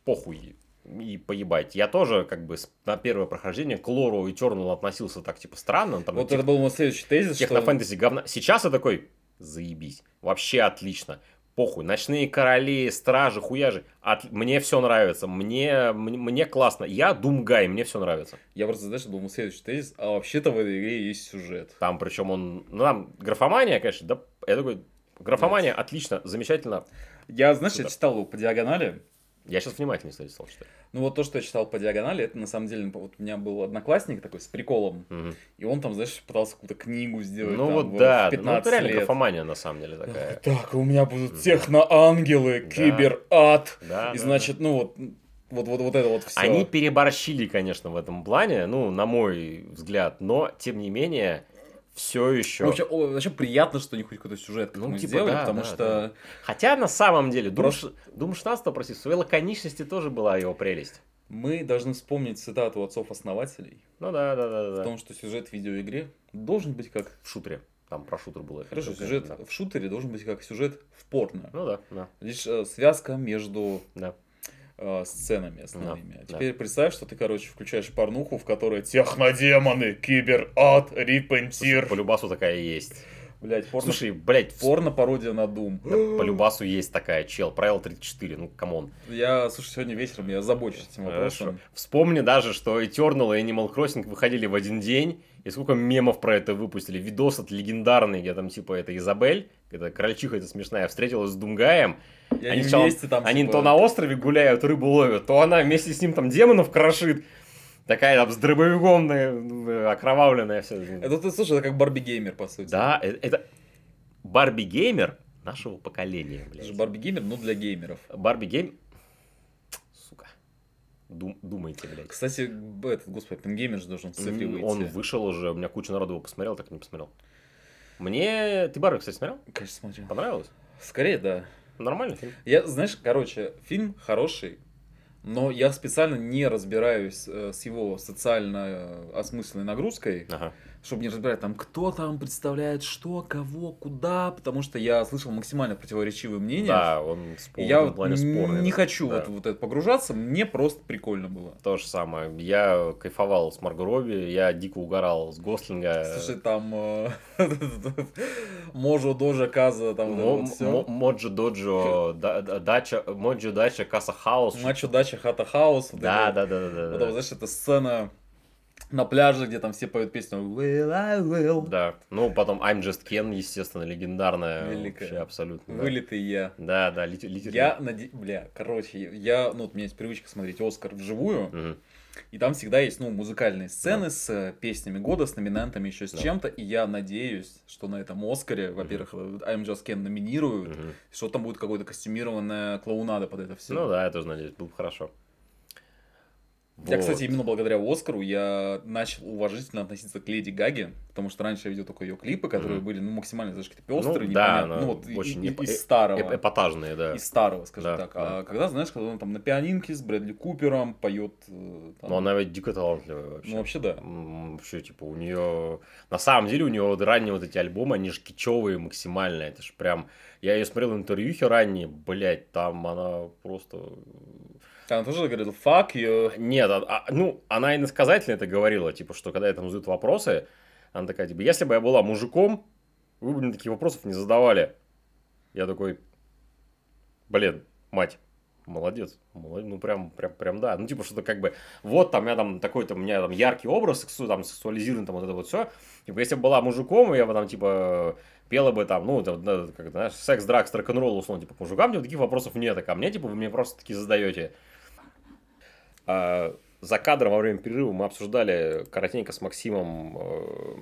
похуй и поебать. Я тоже, как бы, на первое прохождение к лору Eternal относился так, типа, странно. Там, Вот тех- это был мой следующий тезис, что... технофэнтези говна. Сейчас я такой, заебись. Вообще отлично. Похуй. Ночные короли, стражи, хуяжи. От... Мне все нравится. Мне, мне, мне классно. Я Думгай, мне все нравится. Я просто, знаешь, мой следующий тезис, а вообще-то в этой игре есть сюжет. Там, причем он... Ну, там графомания, конечно, да. Я такой, графомания, отлично, замечательно. Я, знаешь, я Супер. читал его по диагонали. Я сейчас внимательнее, кстати, стал читать. Ну вот то, что я читал по диагонали, это на самом деле, вот у меня был одноклассник такой с приколом, Мгм. и он там, знаешь, пытался какую-то книгу сделать. Ну там, вот да, в ну 15 это реально лет. графомания на самом деле такая. Так, у меня будут техноангелы, Да. киберад. Да, И да, значит, ну вот, вот, вот, вот это вот все. Они переборщили, конечно, в этом плане, ну, на мой взгляд, но, тем не менее, все еще... Вообще, о, вообще приятно, что они хоть какой-то сюжет Ну, типа, сделали, да, потому да, что да. Хотя, на самом деле, Просто- Doom 16, прости, в своей лаконичности тоже была его прелесть. мы должны вспомнить цитату отцов-основателей Ну да, да, да, в да. том, что сюжет в видеоигре должен быть как... В шутере. Там про шутер было. Хорошо, сюжет да. в шутере должен быть как сюжет в порно. Ну да, да, Лишь э, связка между да. Э, сценами основными. Да, а теперь представь, что ты, короче, включаешь порнуху, в которой технодемоны, киберад, репентир. По любасу такая есть. Блять, порно, Слушай, блядь, в- порно пародия на Doom. да, по любасу есть такая, чел, правило 34, ну, come on. Я, слушай, сегодня вечером я забочусь этим Хорошо. вопросом. Вспомни даже, что Eternal и Animal Crossing выходили в один день, и сколько мемов про это выпустили. Видос от легендарный, где там, типа, это Изабель, это крольчиха эта смешная, встретилась с Doomguy'ем, И Они сначала- вместе там, Они типа, то на острове гуляют, рыбу ловят, то она вместе с ним там демонов крошит. Такая там с дробовиком э, окровавленная вся. Это, ты, слушай, это как Барби Геймер, по сути. Да, э- это Барби Геймер нашего поколения, Это блядь. же Барби Геймер, но для геймеров. Барби Гейм... Дум- думайте, блядь. Кстати, этот, господи, Пенгеймер же должен в цифре выйти. Он вышел уже, у меня куча народу его посмотрел, так и не посмотрел. Мне... Ты Барби, кстати, смотрел? Конечно, смотрел. Понравилось? Скорее, да. Нормальный фильм? Я, знаешь, короче, фильм хороший, но я специально не разбираюсь э, с его социально э, осмысленной нагрузкой, Ага. Чтобы не разбирать там, кто там представляет что, кого, куда, потому что я слышал максимально противоречивые мнения. Да, он и я вот не хочу да. вот, вот это погружаться, мне просто прикольно было. То же самое. Я кайфовал с Марго Робби, я дико угорал с Гослинга. Слушай, там э, Можо Доджа Каза, там Моджо Доджо Дача, Моджо Дача Каса Хаус. Мачо Дача Хата Хаус. Да, да, да, да. Вот, знаешь, эта сцена на пляже, где там все поют песню Will I will. Да. Ну, потом I'm Just Ken, естественно, легендарная. Великая. Вообще, абсолютно. Да. Вылитый я. Да, да, литература. Я, наде... бля, короче, я, ну, вот у меня есть привычка смотреть Оскар вживую. Угу. И там всегда есть, ну, музыкальные сцены да. с э, песнями года, с номинантами, еще с да. чем-то. И я надеюсь, что на этом Оскаре, во-первых, mm I'm Just Ken номинируют, mm что там будет какое-то костюмированная клоунада под это все. Ну да, я тоже надеюсь, было бы хорошо. Вот. Я, кстати, именно благодаря Оскару я начал уважительно относиться к Леди Гаге, потому что раньше я видел только ее клипы, которые mm-hmm. были ну, максимально, знаешь, какие-то пестрые, ну, да, ну вот очень и, и, из старого. Эп эпатажные, да. Из старого, скажем да, так. Да. А когда, знаешь, когда он там на пианинке с Брэдли Купером поет. Э, там... Ну, она ведь дико талантливая вообще. Ну, вообще, да. Вообще, типа, у нее... На самом деле, у нее вот ранние вот эти альбомы, они же кичевые максимально. Это же прям... Я ее смотрел интервьюхи ранние, блядь, там она просто она тоже говорила fuck you. Нет, а, а, ну, она иносказательно это говорила, типа, что когда я там задают вопросы, она такая, типа, если бы я была мужиком, вы бы мне таких вопросов не задавали. Я такой, блин, мать, молодец, молодец, ну прям, прям, прям, да, ну типа что-то как бы, вот там я там такой-то, у меня там яркий образ, сексу, там сексуализированный, там вот это вот все, типа если бы была мужиком, я бы там типа пела бы там, ну, там, как, знаешь, sex, drugs, rock-n-roll, условно, типа, мужикам, типа, таких вопросов нет, а ко мне, типа, вы мне просто такие задаете. А, за кадром во время перерыва мы обсуждали коротенько с Максимом, э,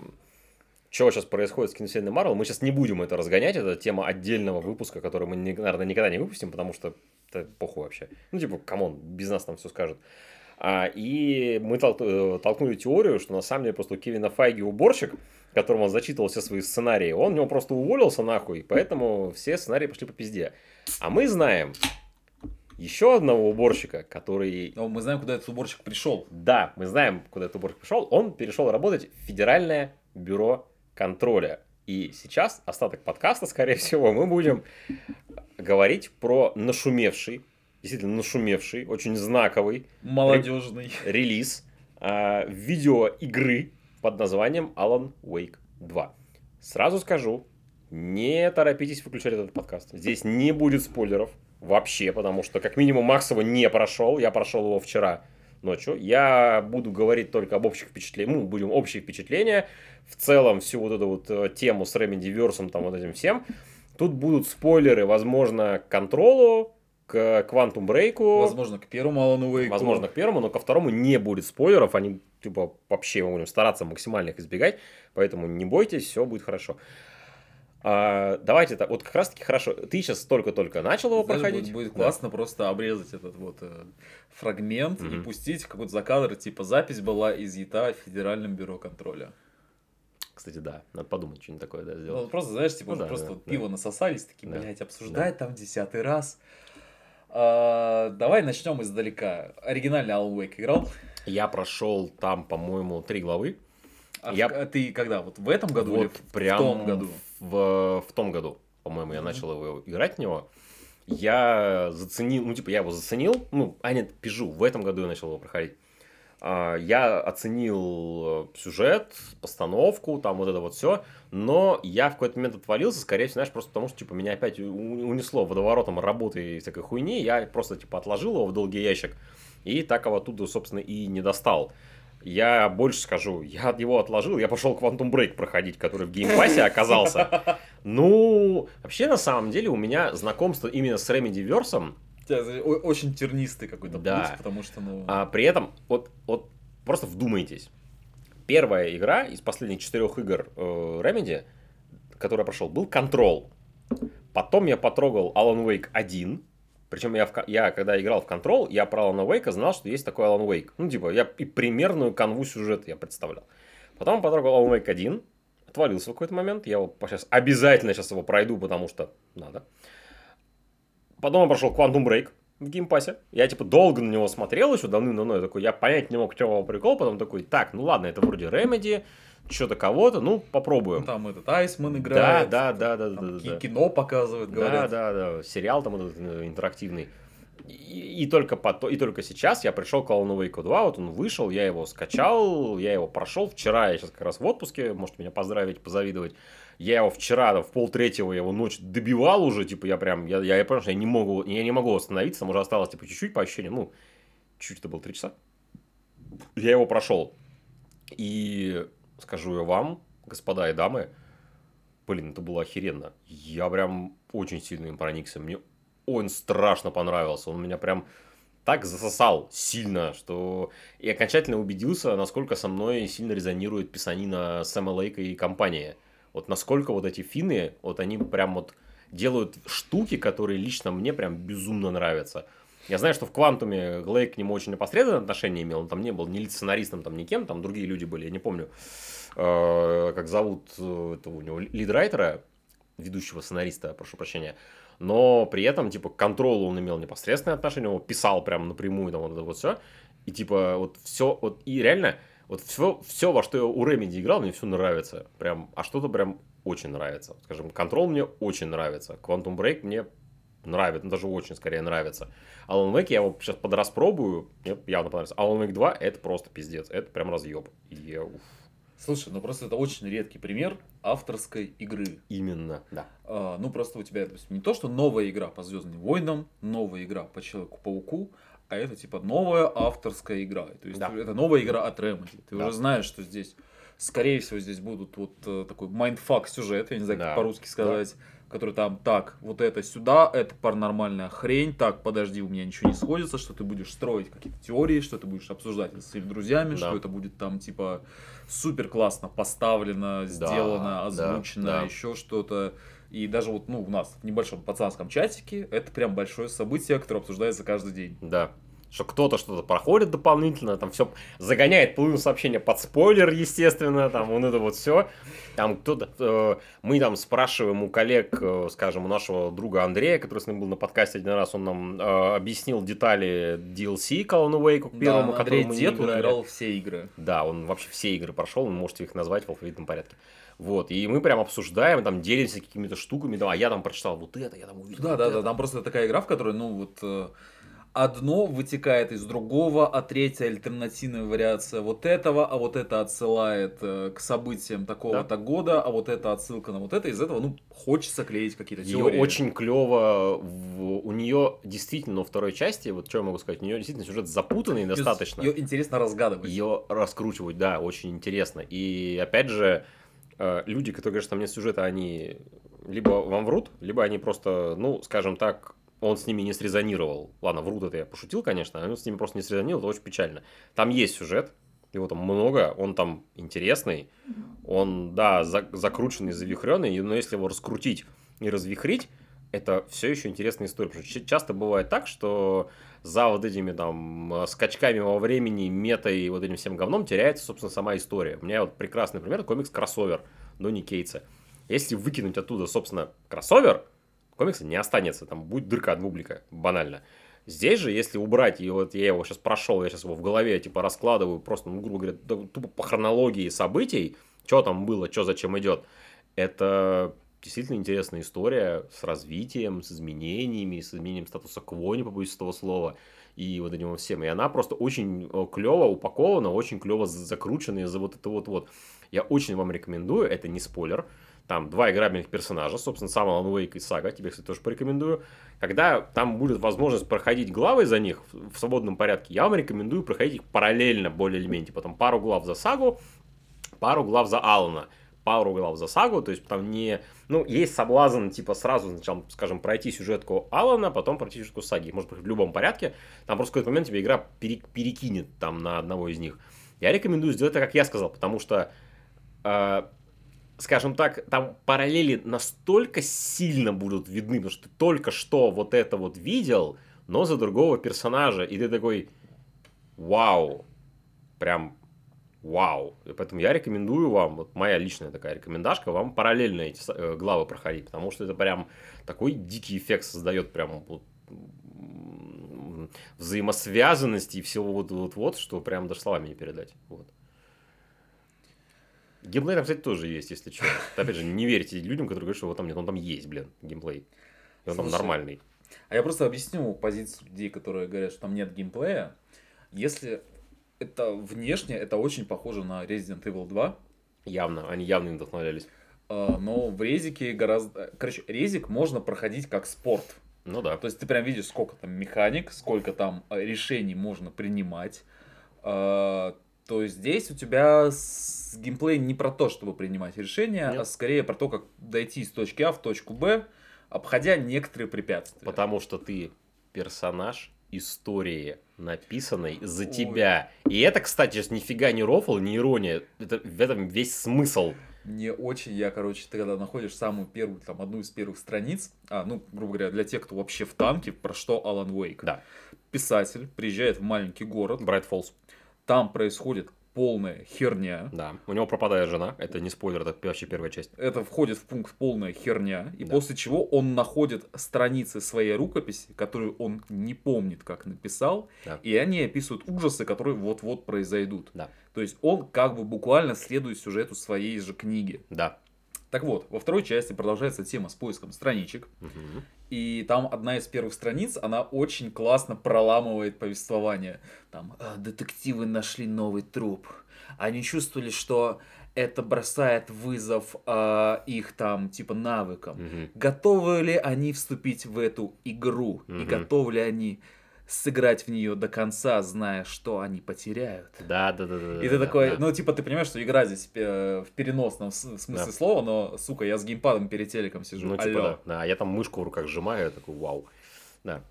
что сейчас происходит с киновселенной Марвел. Мы сейчас не будем это разгонять, это тема отдельного выпуска, который мы, наверное, никогда не выпустим, потому что это похуй вообще. Ну, типа, come on, без нас там все скажут. А, и мы э, толкнули теорию, что на самом деле просто у Кевина Файги уборщик, которому он зачитывал все свои сценарии, он у него просто уволился нахуй, поэтому все сценарии пошли по пизде. А мы знаем, еще одного уборщика, который... Но мы знаем, куда этот уборщик пришел. Да, мы знаем, куда этот уборщик пришел. Он перешел работать в Федеральное бюро контроля. И сейчас остаток подкаста, скорее всего, мы будем говорить про нашумевший, действительно нашумевший, очень знаковый молодежный релиз э, видеоигры под названием Alan Wake 2. Сразу скажу, не торопитесь выключать этот подкаст. Здесь не будет спойлеров вообще, потому что как минимум Максова не прошел, я прошел его вчера ночью. Я буду говорить только об общих впечатлениях, ну, будем общие впечатления, в целом всю вот эту вот э, тему с Remedy там вот этим всем. Тут будут спойлеры, возможно, к контролу, к Quantum Break. Возможно, к первому Alan Wake. Возможно, к первому, но ко второму не будет спойлеров. Они, типа, вообще мы будем стараться максимально их избегать. Поэтому не бойтесь, все будет хорошо. А, давайте так, вот как раз таки хорошо. Ты сейчас только-только начал его Знаешь, проходить. Будет, будет классно да. просто обрезать этот вот э, фрагмент угу. и пустить какой-то закадр, типа запись была изъята в Федеральном бюро контроля. Кстати, да, надо подумать, что-нибудь такое да, сделать. Ну, просто, знаешь, типа, ну, да, просто да, вот да. пиво насосались, такие, да. блядь, обсуждать да. там десятый раз. А, давай начнем издалека. Оригинальный Alan Wake играл? Я прошел там, по-моему, три главы. А я... А ты когда? Вот в этом году вот или прям в том году? В, в том году, по-моему, я начал его играть в него. Я заценил, ну, типа, я его заценил. Ну, а нет, пижу, в этом году я начал его проходить. А, я оценил э, сюжет, постановку, там вот это вот все, но я в какой-то момент отвалился, скорее всего, знаешь, просто потому что, типа, меня опять унесло водоворотом работы и всякой хуйни, я просто, типа, отложил его в долгий ящик, и так его оттуда, собственно, и не достал. Я больше скажу, я от него отложил, я пошел Quantum Break проходить, который в геймпассе оказался. Ну, вообще, на самом деле, у меня знакомство именно с Remedy Verse. Очень тернистый какой-то да. путь, потому что, ну... А при этом, вот, вот просто вдумайтесь. Первая игра из последних четырех игр э, Remedy, которую я прошел, был Control. Потом я потрогал Alan Wake 1, причем я, в, я, когда играл в Control, я про Alan Wake знал, что есть такой Alan Wake. Ну, типа, я и примерную канву сюжета я представлял. Потом потрогал Alan Wake 1, отвалился в какой-то момент. Я его сейчас обязательно сейчас его пройду, потому что надо. Потом я прошел Quantum Break в Game Pass 'е. Я, типа, долго на него смотрел еще давным-давно. Я такой, я понять не мог, в чем его прикол. Потом такой, так, ну ладно, это вроде Remedy. Что-то кого-то, ну, попробуем. Ну, там этот Айсман играет. Да, да, да, да, там да, да. Кино показывают, говорят. Да, да, да, сериал там этот э, интерактивный. И, и только потом, и только сейчас я пришел к Alan Wake 2, вот он вышел, я его скачал, я его прошел вчера, я сейчас как раз в отпуске, можете меня поздравить, позавидовать. Я его вчера, там, в полтретьего, я его ночь добивал уже, типа, я прям, я, я, я понял, что я не могу, я не могу остановиться, там уже осталось, типа, чуть-чуть по ощущениям, ну, чуть это было три часа. Я его прошел. И скажу я вам, господа и дамы, блин, это было охеренно. Я прям очень сильно им проникся. Мне он страшно понравился. Он меня прям так засосал сильно, что и окончательно убедился, насколько со мной сильно резонирует писанина Сэма Лейка и компания. Вот насколько вот эти финны, вот они прям вот делают штуки, которые лично мне прям безумно нравятся. Я знаю, что в Квантуме Лейк к нему очень непосредственное отношение имел, он там не был ни сценаристом, там никем, там другие люди были, я не помню, э, как зовут э, этого у него лидрайтера, ведущего сценариста, прошу прощения. Но при этом, типа, к контролу он имел непосредственное отношение, он писал прям напрямую, там, вот это вот все, и, типа, вот все, вот, и реально, вот все, все, во что я у Ремеди играл, мне все нравится, прям, а что-то прям очень нравится, скажем, контрол мне очень нравится, Quantum Break мне нравится, ну, даже очень скорее нравится. Alan Wake я его сейчас подраспробую, мне явно понравится. Alan Wake 2 это просто пиздец, это прям разъеб. Я, уф. Слушай, ну просто это очень редкий пример авторской игры. Именно, да. А, ну просто у тебя, допустим, не то, что новая игра по Звездным войнам, новая игра по Человеку-пауку, а это типа новая авторская игра. То есть да. это новая игра от Remedy. Ты да. уже знаешь, что здесь, скорее всего, здесь будут вот э, такой mindfuck сюжет, я не знаю, да. как по-русски сказать. Да который там, так, вот это сюда, это паранормальная хрень, так, подожди, у меня ничего не сходится, что ты будешь строить какие-то теории, что ты будешь обсуждать с своими друзьями, да. что это будет там, типа, супер классно поставлено, сделано, да, озвучено, да, да. еще что-то. И даже вот, ну, у нас в небольшом пацанском чатике это прям большое событие, которое обсуждается каждый день. Да что кто-то что-то проходит дополнительно, там все загоняет половину сообщения под спойлер, естественно, там вот это вот все. Там кто-то, э, мы там спрашиваем у коллег, э, скажем, у нашего друга Андрея, который с ним был на подкасте один раз, он нам э, объяснил детали DLC Call of Wake к первому, да, Андрей Дед, он играл все игры. Да, он вообще все игры прошел, вы можете их назвать в алфавитном порядке. Вот, и мы прям обсуждаем, там делимся какими-то штуками, да, а я там прочитал вот это, я там увидел. Да, вот да, это. да, там просто такая игра, в которой, ну, вот э, одно вытекает из другого, а третья альтернативная вариация вот этого, а вот это отсылает э, к событиям такого-то да. года, а вот это отсылка на вот это. Из этого, ну, хочется клеить какие-то теории. Ее очень клево, в... у нее действительно во второй части, вот что я могу сказать, у нее действительно сюжет запутанный Плюс достаточно. Ее интересно разгадывать. Ее раскручивать, да, очень интересно. И опять же, э, люди, которые говорят, что там нет сюжета, они либо вам врут, либо они просто, ну, скажем так, он с ними не срезонировал. Ладно, врут это я пошутил, конечно, но он с ними просто не срезонировал, это очень печально. Там есть сюжет, его там много, он там интересный, он, да, за, закрученный, завихренный, но если его раскрутить и развихрить, это все еще интересная история. Потому что часто бывает так, что за вот этими там скачками во времени, метой и вот этим всем говном теряется, собственно, сама история. У меня вот прекрасный пример, комикс «Кроссовер» Донни Кейтса. Если выкинуть оттуда, собственно, кроссовер, комикса не останется, там будет дырка от бублика, банально. Здесь же, если убрать, и вот я его сейчас прошел, я сейчас его в голове типа раскладываю, просто, ну, грубо говоря, тупо по хронологии событий, что там было, что зачем идет, это действительно интересная история с развитием, с изменениями, с изменением статуса кво, не побоюсь этого слова, и вот этим всем. И она просто очень э, клево упакована, очень клево закручена за вот это вот-вот. Я очень вам рекомендую, это не спойлер, там два играбельных персонажа, собственно, сам Alan Wake и Сага, тебе, кстати, тоже порекомендую. Когда там будет возможность проходить главы за них в свободном порядке, я вам рекомендую проходить их параллельно более или менее. Потом пару глав за Сагу, пару глав за Алана пару глав за сагу, то есть там не... Ну, есть соблазн, типа, сразу сначала, скажем, пройти сюжетку Алана, потом пройти сюжетку Саги. Может быть, в любом порядке. Там просто в какой-то момент тебе игра перекинет там на одного из них. Я рекомендую сделать это, как я сказал, потому что э, скажем так, там параллели настолько сильно будут видны, потому что ты только что вот это вот видел, но за другого персонажа, и ты такой, вау, прям вау. И поэтому я рекомендую вам, вот моя личная такая рекомендашка, вам параллельно эти э, главы проходить, потому что это прям такой дикий эффект создает прям вот взаимосвязанности и всего вот, вот, вот, что прям даже словами не передать. Вот. Геймплей там, кстати, тоже есть, если что. Опять же, не верьте людям, которые говорят, что вот там нет, он там есть, блин, геймплей. И он там нормальный. А я просто объясню позицию людей, которые говорят, что там нет геймплея. Если это внешне, это очень похоже на Resident Evil 2. Явно, они явно не вдохновлялись. а, Но в резике гораздо... Короче, резик можно проходить как спорт. Ну да. То есть ты прям видишь, сколько там механик, сколько там э, решений можно принимать. А, То здесь у тебя с- геймплей не про то, чтобы принимать решения, Нет. а скорее про то, как дойти из точки А в точку Б, обходя некоторые препятствия. Потому что ты персонаж истории, написанной за Ой. тебя. И это, кстати, нифига не рофл, не ирония. Это, в этом весь смысл. Мне очень, я, короче, ты когда находишь самую первую, там, одну из первых страниц, а, ну, грубо говоря, для тех, кто вообще в танке, про что Алан Уэйк. Да. Писатель приезжает в маленький город, Брайт Фолз. Там происходит полная херня. Да. У него пропадает жена. Это не спойлер, это вообще первая часть. Это входит в пункт полная херня, и Да. после чего он находит страницы своей рукописи, которую он не помнит, как написал, Да. и они описывают ужасы, которые вот-вот произойдут. Да. То есть он как бы буквально следует сюжету своей же книги. Да. Так вот, во второй части продолжается тема с поиском страничек, Мгм. И там одна из первых страниц, она очень классно проламывает повествование. Там «А, детективы нашли новый труп. Они чувствовали, что это бросает вызов а, их там типа навыкам. Мгм. Готовы ли они вступить в эту игру? И Мгм. готовы ли они сыграть в нее до конца, зная, что они потеряют? Да, да, да, да. И ты да, такой, да. ну, типа, ты понимаешь, что игра здесь э, в переносном смысле Да. слова, но, сука, я с геймпадом перед телеком сижу. Ну, типа, Алло. да. Да, а я там мышку в руках сжимаю, я такой, вау. Да.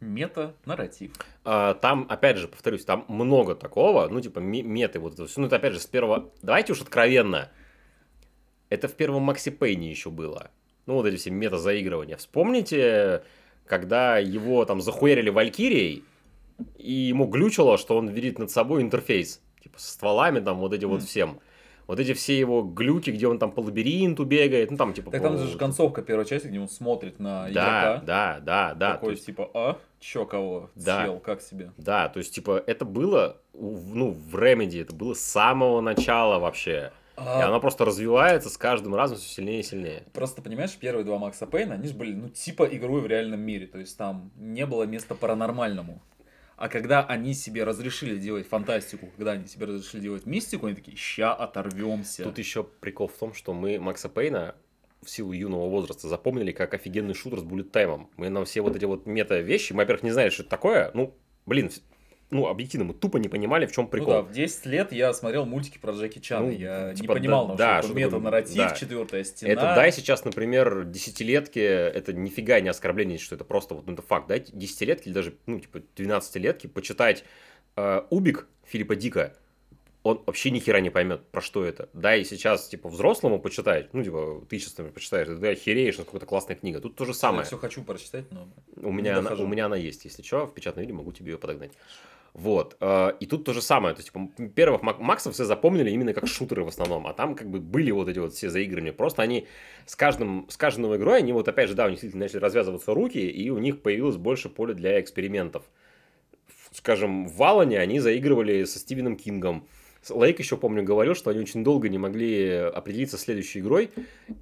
Мета-нарратив. А, Там, опять же, повторюсь, там много такого, ну, типа, ме- меты, вот это все. Ну, это, опять же, с первого... Давайте уж откровенно. Это в первом Макси Пейне еще было. Ну, вот эти все мета-заигрывания. Вспомните, когда его там захуярили Валькирией, и ему глючило, что он видит над собой интерфейс. Типа, со стволами там, вот эти вот Мгм. всем. Вот эти все его глюки, где он там по лабиринту бегает, ну, там, типа... Так там по- же концовка первой части, где он смотрит на Да, игрока. да, да, да. Такой, есть- типа, а? Чё кого? Да. Съел, как себе? Да, то есть, типа, это было, ну, в Remedy, это было с самого начала вообще. И А, оно просто развивается с каждым разом все сильнее и сильнее. Просто, понимаешь, первые два Макса Пейна, они же были, ну, типа игрой в реальном мире. То есть там не было места паранормальному. А когда они себе разрешили делать фантастику, когда они себе разрешили делать мистику, они такие, ща оторвемся. Тут еще прикол в том, что мы Макса Пейна в силу юного возраста запомнили как офигенный шутер с буллет-таймом. Мы нам все вот эти вот мета-вещи, мы, во-первых, не знали, что это такое. Ну, блин, ну, объективно, мы тупо не понимали, в чем Ну прикол. да, в 10 лет я смотрел мультики про Джеки Чана. Ну, я не типа, понимал, да, на да, что что мета-нарратив, да. четвертая стена. Это дай сейчас, например, десятилетки, это нифига не оскорбление, что это просто вот ну, это факт. Дайте десятилетки или даже, ну, типа, двенадцатилетки почитать э, Убик Филиппа Дика, он вообще ни хера не поймет, про что это. Да, и сейчас, типа, взрослому почитать, ну, типа, ты сейчас, например, почитаешь, ты охереешь, насколько это классная книга. Тут то же Я самое. все хочу прочитать, но... У не меня, она, у меня она есть, если что, в печатном виде могу тебе ее подогнать. Вот. э, И тут то же самое. То есть, типа, первых Мак- Максов все запомнили именно как шутеры в основном. А там как бы были вот эти вот все заигрывания. Просто они с, каждым, с каждой новой игрой, они вот опять же, да, у них действительно начали развязываться руки, и у них появилось больше поля для экспериментов. Скажем, в Валане они заигрывали со Стивеном Кингом. Лейк еще, помню, говорил, что они очень долго не могли определиться следующей игрой.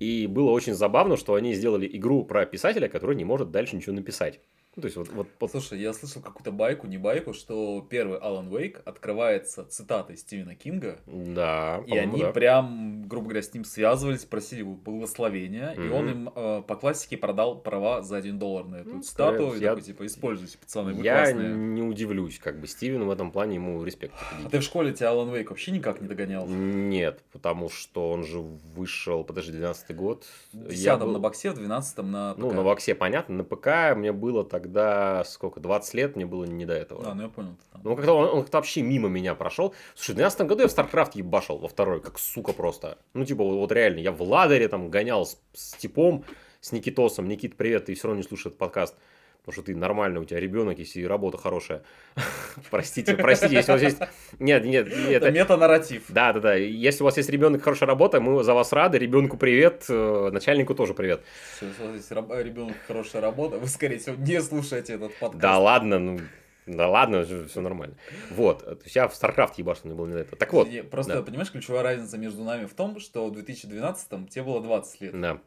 И было очень забавно, что они сделали игру про писателя, который не может дальше ничего написать. Ну, то есть, вот, вот, вот- Слушай, я слышал какую-то байку, не байку, что первый Алан Вейк открывается цитатой Стивена Кинга, да, и они да. прям, грубо говоря, с ним связывались, просили его благословения, и Мгм. он им э, по классике продал права за один доллар на эту Ну, цитату, и я- такой, типа, используйте, пацаны, вы Я классные. не удивлюсь, как бы Стивен в этом плане ему респект. А ты в школе тебя Алан Вейк вообще никак не догонял? Нет, потому что он же вышел, подожди, 12 год. В Я 10 был- на боксе, в 12 на Ну, ПК. на Воксе понятно, на ПК мне было тогда сколько, 20 лет, мне было не до этого. А, ну я понял. Ну, как-то он, он как-то вообще мимо меня прошел. Слушай, в 12 году я в StarCraft ебашил во второй, как сука просто. Ну, типа, вот, вот реально, я в ладере там гонял с, с типом, с Никитосом. Никит, привет, ты все равно не слушаешь этот подкаст. Потому что ты нормальный, у тебя ребенок есть и работа хорошая. Простите, простите, если у вас есть... Нет, нет, нет. Это мета-нарратив. Да, да, да. Если у вас есть ребенок, хорошая работа, мы за вас рады. Ребенку привет, э, начальнику тоже привет. Если у вас есть ребенок, хорошая работа, вы, скорее всего, не слушаете этот подкаст. Да ладно, ну Да ладно, все нормально. Вот, то есть я в StarCraft ебашил, не был не это. Так вот. Просто, да. понимаешь, ключевая разница между нами в том, что в 2012-м тебе было 20 лет. Да.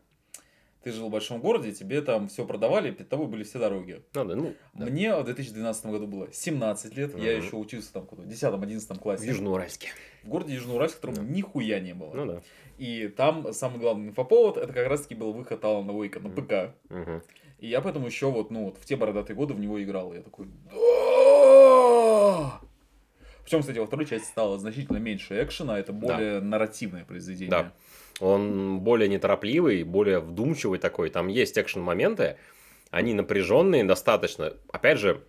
Ты жил в большом городе, тебе там все продавали, перед тобой были все дороги. Ну, да, ну, да. Мне в 2012 году было 17 лет, я Мгм. еще учился там в 10-11 в классе. Южноуральске. В городе Южноуральск, в котором Да. нихуя не было. Ну да. И там самый главный инфоповод, это как раз таки был выход Алана Уэйка на. ПК. Мгм. И я поэтому еще вот, ну вот в те бородатые годы в него играл. Я такой, да! Причем, кстати, во второй части стало значительно меньше экшена, это более нарративное произведение. Да. Он более неторопливый, более вдумчивый такой. Там есть экшен-моменты, они напряженные достаточно. Опять же,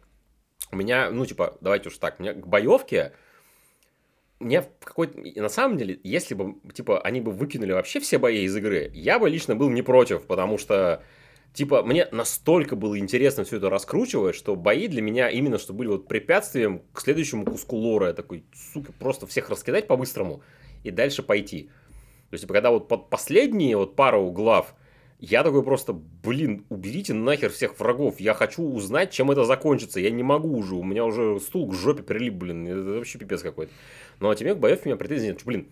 у меня, ну, типа, давайте уж так, у меня к боевке, мне в какой-то... На самом деле, если бы, типа, они бы выкинули вообще все бои из игры, я бы лично был не против, потому что, типа, мне настолько было интересно все это раскручивать, что бои для меня именно что были вот препятствием к следующему куску лора. Я такой, сука, просто всех раскидать по-быстрому и дальше пойти. То есть, типа, когда вот под последние вот пару глав, я такой просто, блин, уберите нахер всех врагов. Я хочу узнать, чем это закончится. Я не могу уже. У меня уже стул к жопе прилип, блин. Это вообще пипец какой-то. Ну, а тебе к боев у меня претензий нет. Блин,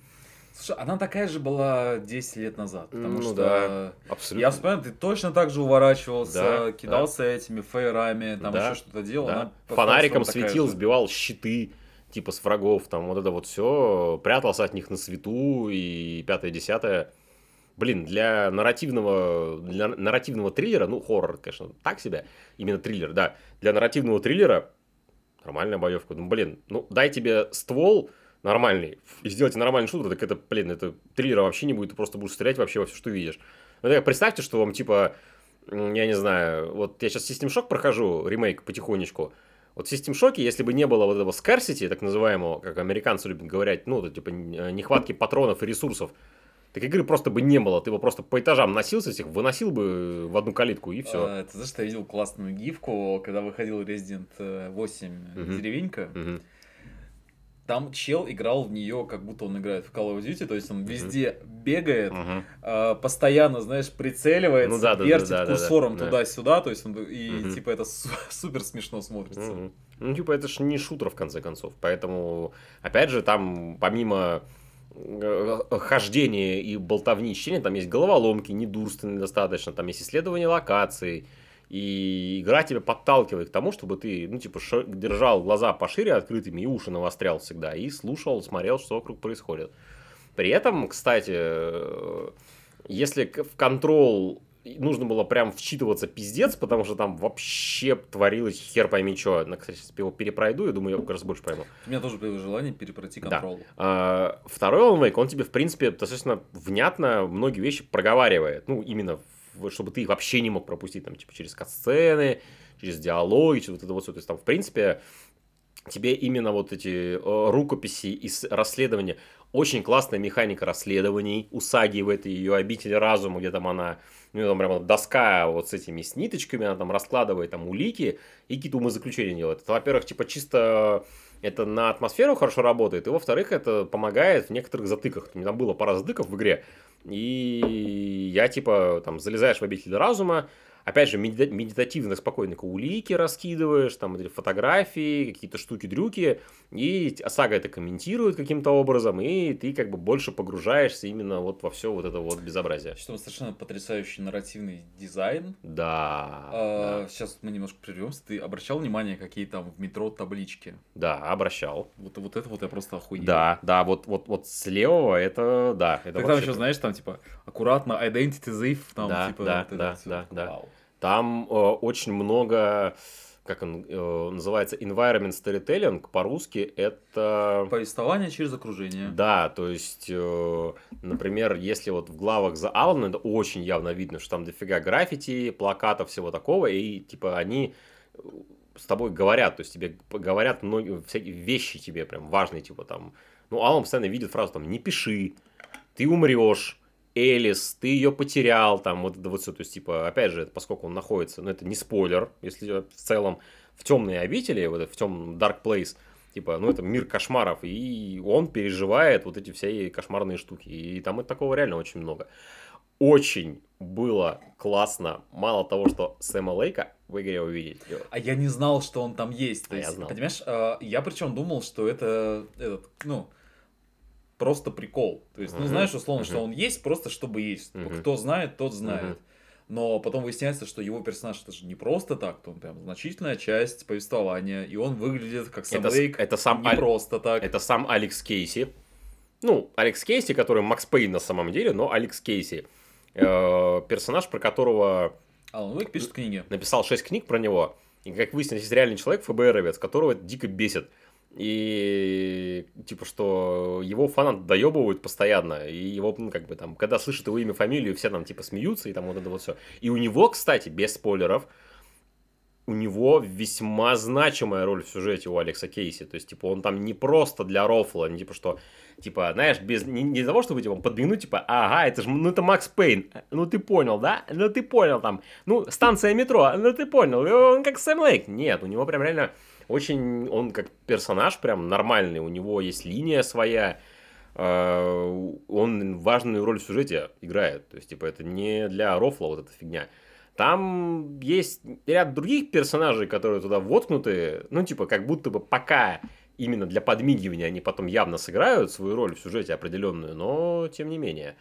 Слушай, она такая же была 10 лет назад, потому Ну что да. абсолютно. я вспоминаю, ты точно так же уворачивался, Да, кидался этими фейерами, там Да, еще что-то делал. Да. она Фонариком светил, сбивал щиты, типа с врагов, там вот это вот все, прятался от них на свету и пятое, десятое. Блин, для нарративного, для нарративного триллера, ну, хоррор, конечно, так себе, именно триллер, да, для нарративного триллера нормальная боевка. Ну, блин, ну, дай тебе ствол нормальный и сделайте нормальный шутер, так это, блин, это триллера вообще не будет, ты просто будешь стрелять вообще во все, что видишь. Ну, так представьте, что вам, типа, я не знаю, вот я сейчас System Shock прохожу, ремейк потихонечку, вот в System Shock, если бы не было вот этого scarcity, так называемого, как американцы любят говорить, ну, это, типа, н- нехватки патронов и ресурсов, так игры просто бы не было, ты бы просто по этажам носился, всех выносил бы в одну калитку, и все. А, ты знаешь, что я видел классную гифку, когда выходил Resident э, 8 Мгм. деревенька. Там чел играл в нее, как будто он играет в Call of Duty, то есть он везде бегает, а, постоянно, знаешь, прицеливается, Ну да, да, да, вертит да, да, курсором да. туда-сюда, то есть он и Мгм. типа это су- супер смешно смотрится. Мгм. Ну, типа, это же не шутер, в конце концов. Поэтому, опять же, там, помимо э, хождения и болтовни чтения, там есть головоломки, недурственные достаточно, там есть исследование локаций, и игра тебя подталкивает к тому, чтобы ты, ну, типа, шо- держал глаза пошире открытыми и уши навострял всегда, и слушал, смотрел, что вокруг происходит. При этом, кстати, э, если в контрол нужно было прям вчитываться пиздец, потому что там вообще творилось хер пойми что. На, кстати, сейчас его перепройду, я думаю, я как раз больше пойму. У меня тоже появилось желание перепройти Да. контрол. А, Второй Alan Wake, он тебе, в принципе, достаточно внятно многие вещи проговаривает. Ну, именно, чтобы ты их вообще не мог пропустить, там, типа, через катсцены, через диалоги, через вот это вот все. То есть, там, в принципе, тебе именно вот эти э, рукописи и с- расследования, очень классная механика расследований у Саги в этой ее обители разума, где там она, ну, там прям вот доска вот с этими с ниточками, она там раскладывает там улики и какие-то умозаключения делает. Это, во-первых, типа чисто это на атмосферу хорошо работает, и во-вторых, это помогает в некоторых затыках. Там было пара затыков в игре, и я типа там залезаешь в обитель разума, опять же, медита- медитативно, спокойно улики раскидываешь, там фотографии, какие-то штуки-дрюки, и сага это комментирует каким-то образом, и ты как бы больше погружаешься именно вот во все вот это вот безобразие. Что совершенно потрясающий нарративный дизайн. Да, А, Сейчас мы немножко прервемся. Ты обращал внимание, какие там в метро таблички? да, да, обращал. Вот, вот это вот я просто охуел. Да, да, вот, вот, вот с левого это, да, это Так там еще, знаешь, там типа аккуратно identity thief, там Да, типа да, вот да, всё. да, да. Вау. Там э, очень много, как он э, называется, environment storytelling, по-русски это... Повествование через окружение. Да, то есть, э, например, если вот в главах за Алана, это очень явно видно, что там дофига граффити, плакатов, всего такого, и типа они э, с тобой говорят, то есть тебе говорят многие всякие вещи тебе прям важные, типа там, ну, Алан постоянно видит фразу там «не пиши», «ты умрешь», Элис, ты ее потерял, там вот это вот все, то есть, типа, опять же, поскольку он находится, ну, это не спойлер, если в целом в темной обители, вот в темном Dark Place, типа, ну, это мир кошмаров, и он переживает вот эти все кошмарные штуки, и там и такого реально очень много. очень было классно, мало того, что Сэма Лейка в игре увидеть. А я не знал, что он там есть. То А я есть, знал. Понимаешь, а, я причем думал, что это этот, ну, просто прикол. То есть, ну, знаешь, условно, что он есть просто чтобы есть. Мгм. Кто знает, тот знает. Но потом выясняется, что его персонаж это же не просто так, то он прям значительная часть повествования, и он выглядит как Сэм Это, Лейк это сам не Аль- просто так. Это сам Алекс Кейси. Ну, Алекс Кейси, который Макс Пейн на самом деле, но Алекс Кейси. Э, персонаж, про которого Алан Уэйк пишет книги. написал 6 книг про него. И, как выяснилось, есть реальный человек, ФБРовец, которого это дико бесит. И типа, что его фанат доебывают постоянно. И его, ну, как бы там, когда слышат его имя, фамилию, все там типа смеются и там вот это вот все. И у него, кстати, без спойлеров, у него весьма значимая роль в сюжете у Алекса Кейси. То есть, типа, он там не просто для рофла, не типа, что, типа, знаешь, без, не, не из-за того, чтобы, типа, подмигнуть, типа, ага, это же, ну, это Макс Пейн, ну, ты понял, да? Ну, ты понял, там, ну, станция метро, ну, ты понял, он как Сэм Лейк. Нет, у него прям реально очень, он как персонаж прям нормальный, у него есть линия своя, э, он важную роль в сюжете играет. То есть, типа, это не для рофла вот эта фигня. Там есть ряд других персонажей, которые туда воткнуты, ну, типа, как будто бы пока именно для подмигивания они потом явно сыграют свою роль в сюжете определенную, но тем не менее.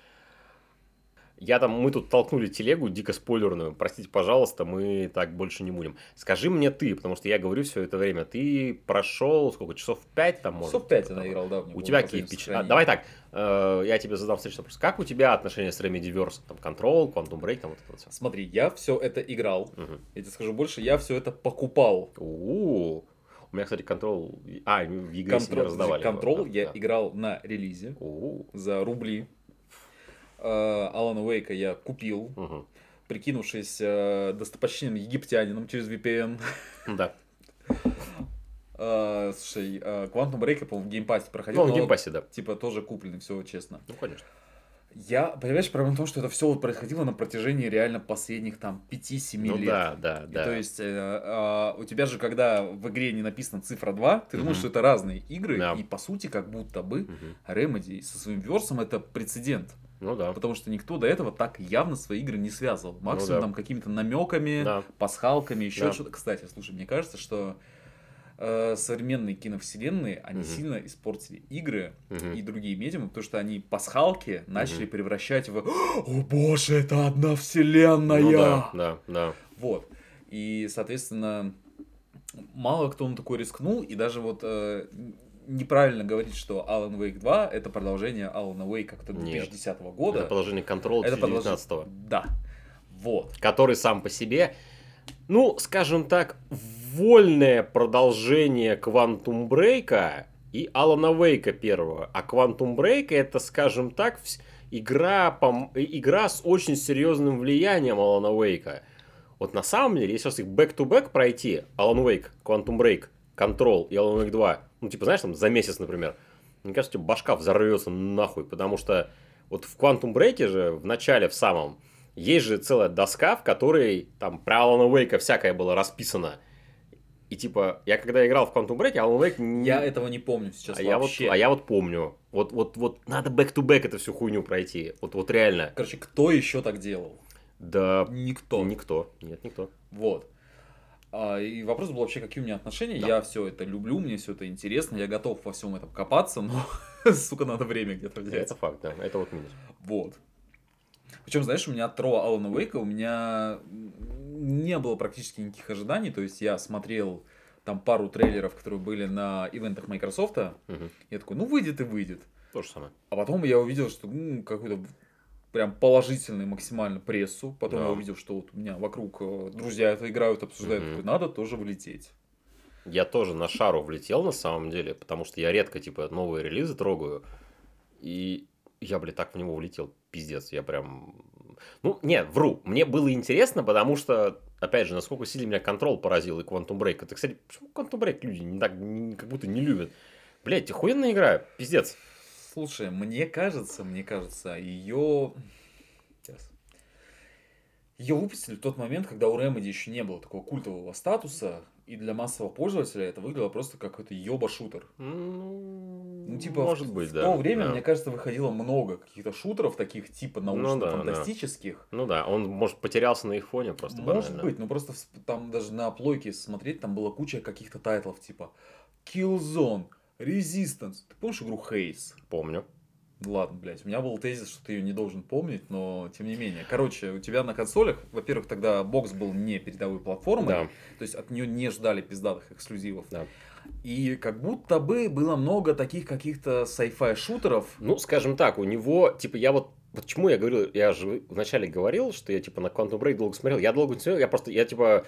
Я там, мы тут толкнули телегу дико спойлерную, простите, пожалуйста, мы так больше не будем. Скажи мне ты, потому что я говорю все это время, ты прошел сколько, часов 5 там, может? Часов пять я наиграл, да. У тебя какие впечатления? А, давай так, э, я тебе задам встречный вопрос. Как у тебя отношения с Remedy Verse? Там Control, Quantum Break, там вот это вот все. Смотри, я все это играл. Я тебе скажу больше, я все это покупал. У меня, кстати, Control... А, в игре себе Control, раздавали. его, Control да, я да. играл на релизе У, за рубли. Э, Алана Уэйка я купил, мгм. прикинувшись э, достопочтенным египтянином через VPN. Да. Э, Слушай, э, Quantum Break, по-моему, в Game Pass 'е проходил. Ну, в Game Pass 'е, да. Типа тоже купленный, все честно. Ну, конечно. Я, понимаешь, проблема в том, что это все вот происходило на протяжении реально последних там 5-7 Ну лет. да, да, И да. То есть, э, а, у тебя же, когда в игре не написана цифра 2, ты думаешь, Мгм. что это разные игры, Да. и по сути, как будто бы Мгм. Remedy со своим версом это прецедент. Ну да. Потому что никто до этого так явно свои игры не связывал. Максимум да. там какими-то намеками, Да. пасхалками, еще Да. что-то. Кстати, слушай, мне кажется, что э, современные киновселенные, они Мгм. сильно испортили игры Мгм. и другие медиумы, потому что они пасхалки начали превращать в «О боже, это одна вселенная!» Ну да, да, да. Вот. И, соответственно, мало кто на такой рискнул, и даже вот э, неправильно говорить, что Alan Wake 2 это продолжение Алана Уэйка как-то Нет. 2010 года. Это продолжение Control Это 2019 продолжение- Да. Вот. который сам по себе, ну, скажем так, вольное продолжение Quantum Break и Алана Вейка первого. А Quantum Break это, скажем так, игра, по- игра с очень серьезным влиянием Алана Вейка. Вот на самом деле, если сейчас их back-to-back пройти, Alan Wake, Quantum Break, Control и Alan Wake 2, ну, типа, знаешь, там, за месяц, например, мне кажется, у тебя башка взорвется нахуй, потому что вот в Quantum Break же, в начале, в самом, есть же целая доска, в которой там про Алана Вейка всякое было расписано. И типа, я когда играл в Quantum Break, Алан Вейк... не- Я этого не помню сейчас а я, вот, вообще. а я вот помню. Вот, вот, вот надо back-to-back эту всю хуйню пройти. Вот, вот реально. Короче, кто еще так делал? Да Никто. никто. Нет, никто. Вот. А, и вопрос был вообще, какие у меня отношения. Да. Я все это люблю, мне все это интересно, я готов во всем этом копаться, но, сука, надо время где-то взять. Это факт, да. Это вот минус. Вот. Причем, знаешь, у меня от Тро Алана Уэйка у меня не было практически никаких ожиданий. То есть я смотрел там пару трейлеров, которые были на ивентах Microsoft. Мгм. Я такой, ну выйдет и выйдет. То же самое. А потом я увидел, что м, какой-то прям положительный максимально прессу. Потом Да. я увидел, что вот у меня вокруг э, друзья это играют, обсуждают. Мгм. Такой, надо тоже влететь. Я тоже на шару влетел на самом деле, потому что я редко, типа, новые релизы трогаю. И я, блядь, так в него влетел. Пиздец, я прям... Ну, не, вру. Мне было интересно, потому что, опять же, насколько сильно меня контрол поразил и Quantum Break. Это, кстати, почему Quantum Break люди не так, не- как будто не любят? Блядь, охуенная игра, пиздец. Слушай, мне кажется, мне кажется, ее... Ее выпустили в тот момент, когда у Remedy еще не было такого культового статуса, и для массового пользователя это выглядело просто как какой-то ёба-шутер. Ну, Ну, типа, Может в, быть, в да, то время, да. мне кажется, выходило много каких-то шутеров, таких типа Ну да, научно-фантастических. Ну да, он, может, потерялся на их фоне просто Может банально. быть, но просто всп- там даже на плойке смотреть, там была куча каких-то тайтлов, типа Killzone, Resistance. Ты помнишь игру Haze? Помню. Ладно, блядь, у меня был тезис, что ты ее не должен помнить, но тем не менее. Короче, у тебя на консолях, во-первых, тогда бокс был не передовой платформой, Да. то есть от нее не ждали пиздатых эксклюзивов. Да. И как будто бы было много таких каких-то sci-fi шутеров. Ну, скажем так, у него, типа, я вот Почему я говорил, я же вначале говорил, что я, типа, на Quantum Break долго смотрел. Я долго не смотрел, я просто, я, типа,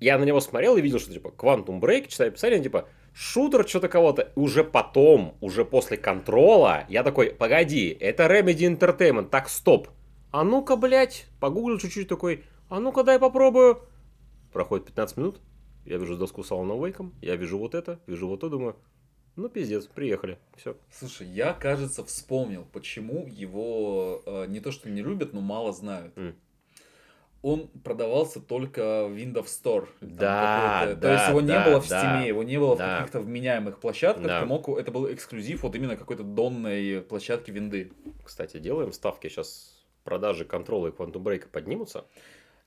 я на него смотрел и видел, что, типа, Quantum Break, читаю описание, типа, шутер что-то кого-то. Уже потом, уже после контрола, я такой, погоди, это Remedy Entertainment, так, стоп. А ну-ка, блядь, погуглил чуть-чуть такой, а ну-ка, дай попробую. Проходит 15 минут, я вижу доску с Alan Wake, я вижу вот это, вижу вот то, думаю, ну, пиздец, приехали, все. Слушай, я, кажется, вспомнил, почему его э, не то что не любят, но мало знают. М. Он продавался только в Windows Store. Да, какой-то- То да, есть его не да, было в да, Steam, его не было да. в каких-то вменяемых площадках. Да. Ты мог, это был эксклюзив вот именно какой-то донной площадки винды. Кстати, делаем ставки, сейчас продажи контрола и Quantum Break поднимутся.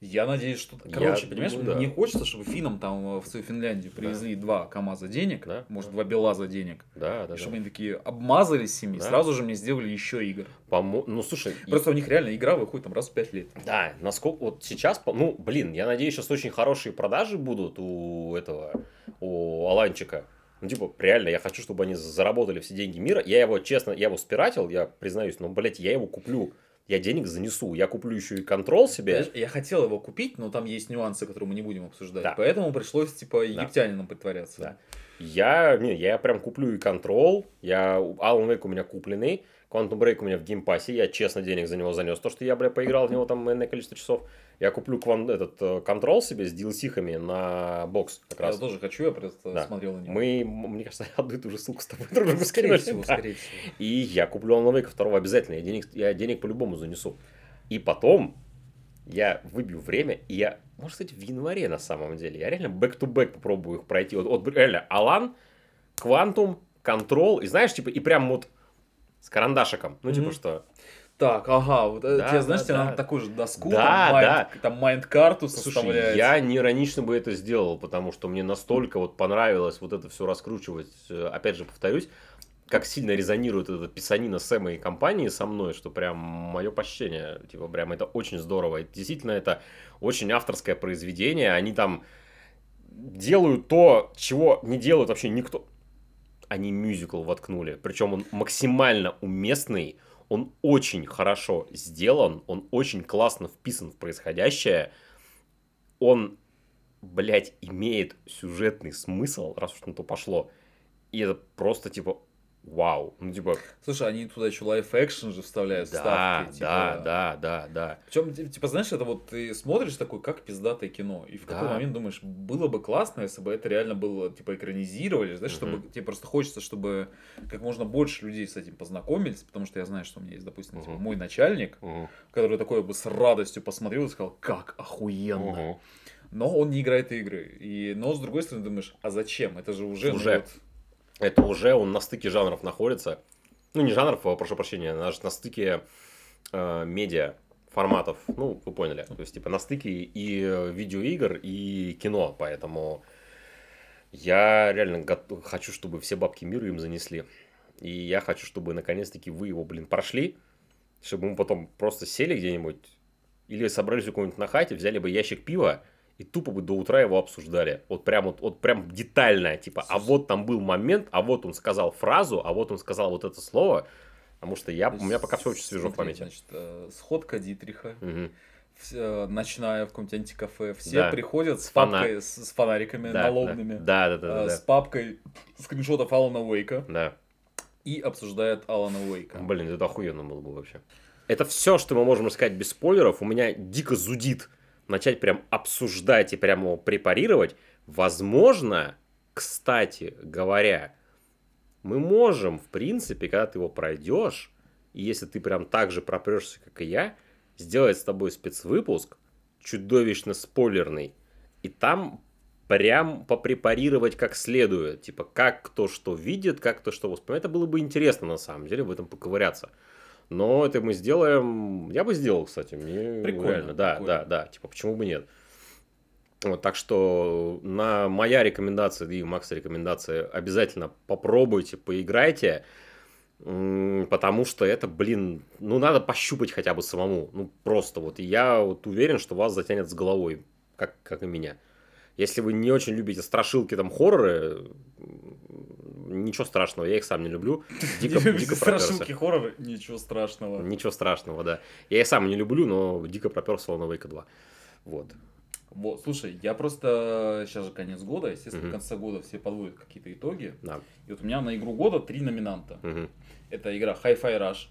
Я надеюсь, что... Я Короче, понимаешь, думаю, да. мне хочется, чтобы финнам там э, в свою Финляндию привезли два КАМАЗа денег, Да. может, два БелАЗа денег. Да, да, И чтобы да. они такие обмазались ими, Да. сразу же мне сделали еще игр. Помо- Ну, слушай, и- Просто у них реально игра выходит там раз в пять лет. Да, насколько вот сейчас, ну, блин, я надеюсь, сейчас очень хорошие продажи будут у этого, у Аланчика. Ну, типа, реально, я хочу, чтобы они заработали все деньги мира. Я его, честно, я его спиратил, я признаюсь, но, блядь, я его куплю. Я денег занесу. Я куплю еще и Control себе. Я хотел его купить, но там есть нюансы, которые мы не будем обсуждать. Да. Поэтому пришлось, типа, египтянином притворяться. Да. Я, не, я прям куплю и Control. Я, Alan Wake у меня купленный. Quantum Break у меня в Game Pass 'е. Я честно денег за него занес. То, что я, бля, поиграл в него там энное количество часов. Я куплю кван- этот э, контрол себе с DLC-хами на бокс как Я раз. тоже хочу, я просто Да. смотрел на него. Мы, мне кажется, одну и ту же ссылку с тобой друг другу Скорее всего, Да. скорее всего. И я куплю Alan второго обязательно. Я денег, я денег по-любому занесу. И потом я выбью время, и я, может, кстати, в январе на самом деле, я реально back-to-back попробую их пройти. Вот, вот реально, Алан, Квантум, Контрол, и знаешь, типа, и прям вот с карандашиком. Ну, типа, Мгм. что... Так, ага, вот, Да, тебе, знаешь, да, тебе да. надо такую же доску, Да, там, майнд, да. там майнд-карту Слушай, составлять. я не иронично бы это сделал, потому что мне настолько вот понравилось вот это все раскручивать. Э, Опять же, повторюсь, как сильно резонирует эта писанина Сэма и компании со мной, что прям мое почтение. Типа, прям это очень здорово. И действительно, это очень авторское произведение. Они там делают то, чего не делают вообще никто. Они мюзикл воткнули. Причем он максимально уместный. Он очень хорошо сделан. Он очень классно вписан в происходящее. Он, блядь, имеет сюжетный смысл, раз уж на то пошло. И это просто, типа, вау. Ну, типа, Слушай, они туда еще live-action же вставляют, да, вставки. типа. да, да, да, да. Причем, типа, знаешь, это вот ты смотришь такой, как пиздатое кино, и в какой Да. момент думаешь, было бы классно, если бы это реально было, типа, экранизировали, знаешь, чтобы, Мгм. тебе просто хочется, чтобы как можно больше людей с этим познакомились, потому что я знаю, что у меня есть, допустим, типа, Мгм. мой начальник, Мгм. который такой бы с радостью посмотрел и сказал, как охуенно. Мгм. Но он не играет игры. И, но, с другой стороны, думаешь, а зачем? Это же уже... ну, Уже. вот- Это уже он на стыке жанров находится. Ну, не жанров, а, прошу прощения, на, на стыке э, медиа форматов. Ну, вы поняли. То есть, типа, на стыке и э, видеоигр, и кино. Поэтому я реально гот- хочу, чтобы все бабки мира им занесли. И я хочу, чтобы наконец-таки вы его, блин, прошли. Чтобы мы потом просто сели где-нибудь или собрались у кого-нибудь на хате, взяли бы ящик пива и тупо бы до утра его обсуждали. Вот прям вот, вот прям детально, типа, а вот там был момент, а вот он сказал фразу, а вот он сказал вот это слово. Потому что я, у меня пока все очень свежо в Смотри, памяти. Значит, э, сходка Дитриха, Мгм. вся- ночная в каком-нибудь антикафе, все Да. приходят с Фона- папкой, с, с фонариками Да, налобными, Да, да, да, да, э, да, с папкой скриншотов Алана Уэйка да. и обсуждают Алана Уэйка. Блин, это охуенно было бы вообще. Это все, что мы можем сказать без спойлеров. У меня дико зудит начать прям обсуждать и прямо его препарировать. Возможно, кстати говоря, мы можем, в принципе, когда ты его пройдешь, и если ты прям так же пропрешься, как и я, сделать с тобой спецвыпуск, чудовищно спойлерный, и там прям попрепарировать как следует. Типа, как кто что видит, как кто что воспринимает. Это было бы интересно, на самом деле, в этом поковыряться. Но это мы сделаем... Я бы сделал, кстати. Мне Прикольно, реально, да, прикольно. да, да. Типа, почему бы нет? Вот, так что на моя рекомендация и Макса рекомендация обязательно попробуйте, поиграйте, потому что это, блин, ну надо пощупать хотя бы самому, ну просто вот. И я вот уверен, что вас затянет с головой, как, как и меня. Если вы не очень любите страшилки, там, хорроры, ничего страшного, я их сам не люблю. Дико, дико. Страшилки, хорроры, ничего страшного. Ничего страшного, да. Я и сам не люблю, но дико проперся Alan Wake 2. Вот. Вот, слушай, я просто сейчас же конец года, естественно, Мгм. в конце года все подводят какие-то итоги. Да. И вот у меня на игру года три номинанта. Мгм. Это игра Hi-Fi Rush,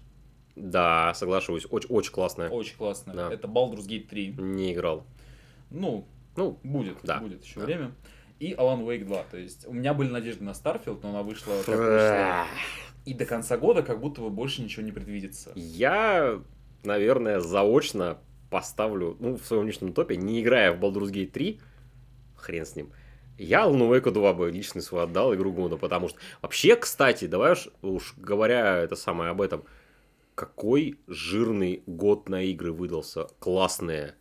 Да, соглашусь. Очень, очень классная. очень классная. Да. Это Baldur's Gate 3. Не играл. Ну, Ну, будет, Да. будет еще Да. время. И Alan Wake 2. То есть у меня были надежды на Starfield, но она вышла как вышла. И до конца года как будто бы больше ничего не предвидится. я, наверное, заочно поставлю, ну, в своем личном топе, не играя в Baldur's Gate 3, хрен с ним, я Alan Wake 2 бы лично свой отдал игру года, потому что... Вообще, кстати, давай уж, уж говоря это самое об этом, какой жирный год на игры выдался. Классные,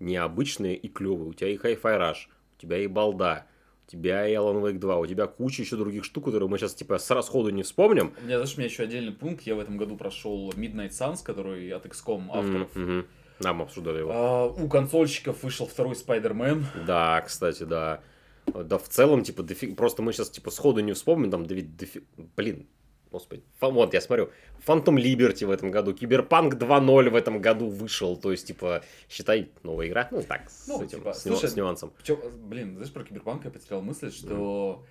необычные и клевые. У тебя и Hi-Fi Rush, у тебя и Балда, тебя и Alan Wake 2, у тебя куча еще других штук, которые мы сейчас типа с расходу не вспомним. У меня, знаешь, у меня еще отдельный пункт. Я в этом году прошел Midnight Suns, который от XCOM авторов. Мгм. Да, мы обсуждали его. А, у консольщиков вышел второй Spider-Man. Да, кстати, да. Да, в целом, типа, дофиг... просто мы сейчас, типа, сходу не вспомним, там, дофи- дофи- блин, господи, Фа- вот, я смотрю, Phantom Liberty в этом году, Киберпанк 2.0 в этом году вышел, то есть, типа, считай, новая игра, ну, так, с Ну, этим, типа, с, слушай, с нюансом. Чё, блин, знаешь, про Киберпанк я потерял мысль, что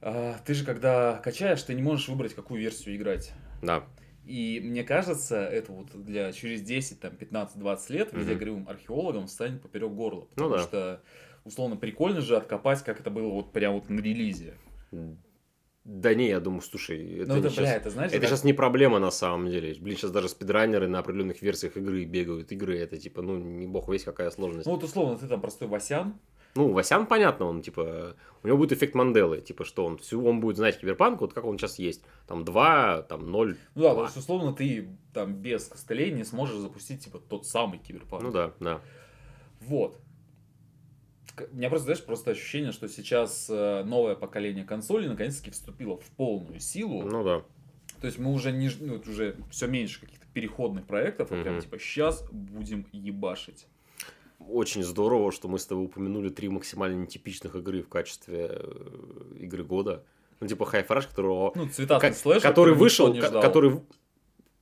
а, ты же, когда качаешь, ты не можешь выбрать, какую версию играть. Да, И мне кажется, это вот для через 10, там, 15, 20 лет Мгм. видеоигровым археологам станет поперек горла. Ну Потому да. что, условно, прикольно же откопать, как это было вот прям вот на релизе. Да не, я думаю, слушай, это, ну, это, не бля, щас- это, знаешь, это как- сейчас не проблема на самом деле. Блин, сейчас даже спидранеры на определенных версиях игры бегают. Игры это типа, ну, не бог весь какая сложность. Ну, вот, условно, ты там простой Васян, Ну, Васян, понятно, он, типа, у него будет эффект Манделы, типа, что он, всю, он будет знать киберпанк, вот как он сейчас есть. Там 2, там 0, ну да, то Два. есть, условно, ты там без костылей не сможешь запустить, типа, тот самый Киберпанк. ну да, да. Вот. У меня просто, знаешь, просто ощущение, что сейчас э, новое поколение консолей наконец-таки вступило в полную силу. Ну да. То есть мы уже не ну, вот уже все меньше каких-то переходных проектов, а прям Мгм. типа сейчас будем ебашить. Очень здорово, что мы с тобой упомянули три максимально нетипичных игры в качестве э, игры года. Ну, типа Hi-Fi которого... Ну, цвета слэшер, который вышел, не ждал. который...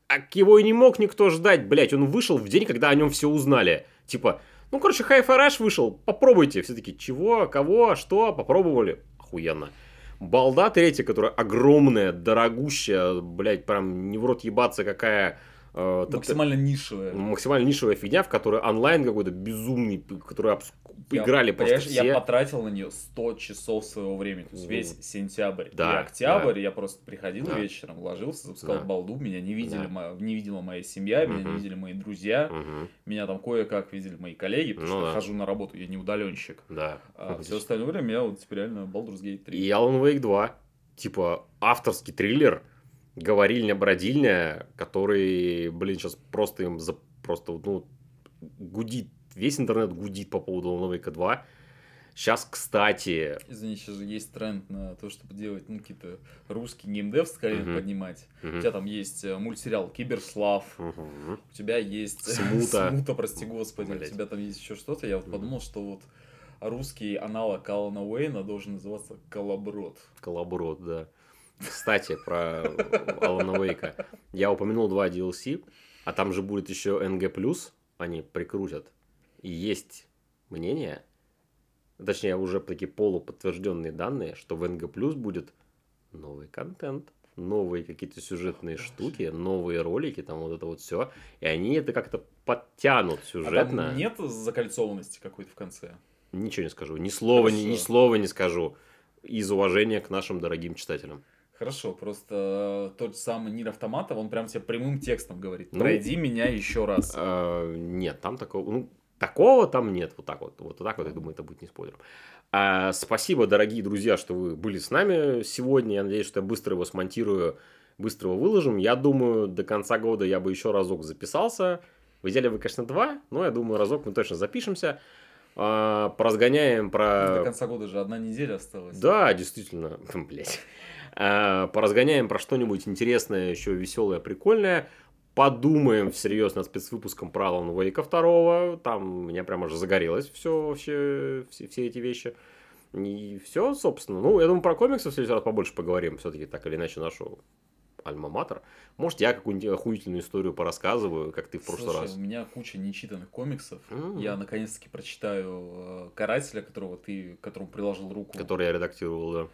А его и не мог никто ждать, блять. Он вышел в день, когда о нем все узнали. Типа, ну, короче, Hi-Fi Rush вышел, попробуйте. Все таки чего, кого, что, попробовали. Охуенно. Балда третья, которая огромная, дорогущая, блять, прям не в рот ебаться, какая... э, максимально нишевая. максимально нишевая фигня, в которой онлайн какой-то безумный, который обс- Я- играли просто все. Я потратил на нее 100 часов своего времени. То есть весь сентябрь да, и октябрь я просто приходил Да. вечером, ложился, запускал Да. балду, меня не видели, Да. мо- не видела моя семья, меня не видели мои друзья, Мгм, меня там кое-как видели мои коллеги, потому Ну что да. я хожу на работу, я не удаленщик. да. А все остальное время я вот теперь реально Baldur's Gate 3. И Alan Wake 2, типа авторский триллер, говорильня-бродильня, который, блин, сейчас просто им за... просто, ну, гудит, весь интернет гудит по поводу Wake 2. Сейчас, кстати, Извини, сейчас же есть тренд на то, чтобы делать ну, какие-то русский геймдев скорее Мгм. поднимать. мгм, У тебя там есть э, мультсериал Киберслав, мгм. у тебя есть Смута. Смута, прости господи, Блядь. у тебя там есть еще что-то. Я вот Мгм. подумал, что вот русский аналог Алана Уэйна должен называться Колоброд. Коллаборот, да. Кстати, про Алана Вейка. Я упомянул два DLC, а там же будет еще NG+, они прикрутят. И есть мнение, точнее, уже такие полуподтвержденные данные, что в NG+, будет новый контент, новые какие-то сюжетные штуки, новые ролики, там вот это вот все. И они это как-то подтянут А сюжетно. там нет закольцованности какой-то в конце? Ничего не скажу. Ни слова, ни, ни слова не скажу. Из уважения к нашим дорогим читателям. Хорошо, просто э, тот же самый Нир Автомата, он прям тебе прямым текстом говорит. Ну, Пройди меня еще раз. А, нет, там такого. Ну, такого там нет. Вот так вот. Вот так вот, я думаю, это будет не спойлером. А, спасибо, дорогие друзья, что вы были с нами сегодня. Я надеюсь, что я быстро его смонтирую, быстро его выложим. Я думаю, до конца года я бы еще разок записался. В идеале вы, конечно, два, но я думаю, разок мы точно запишемся. А, поразгоняем про... До конца года же одна неделя осталась. Да, действительно, блять. А, поразгоняем про что-нибудь интересное, еще веселое, прикольное. Подумаем всерьез над спецвыпуском про Алан Вейка второго. Там у меня прямо уже загорелось все вообще, все, все эти вещи. И все, собственно. Ну, я думаю, про комиксы в следующий раз побольше поговорим. Все-таки так или иначе нашу альма-матер. Может, я какую-нибудь охуительную историю порассказываю, как ты в прошлый Слушай, раз. у меня куча нечитанных комиксов. М. Я наконец-таки прочитаю э, Карателя, которого ты, которому приложил руку. Который я редактировал, да.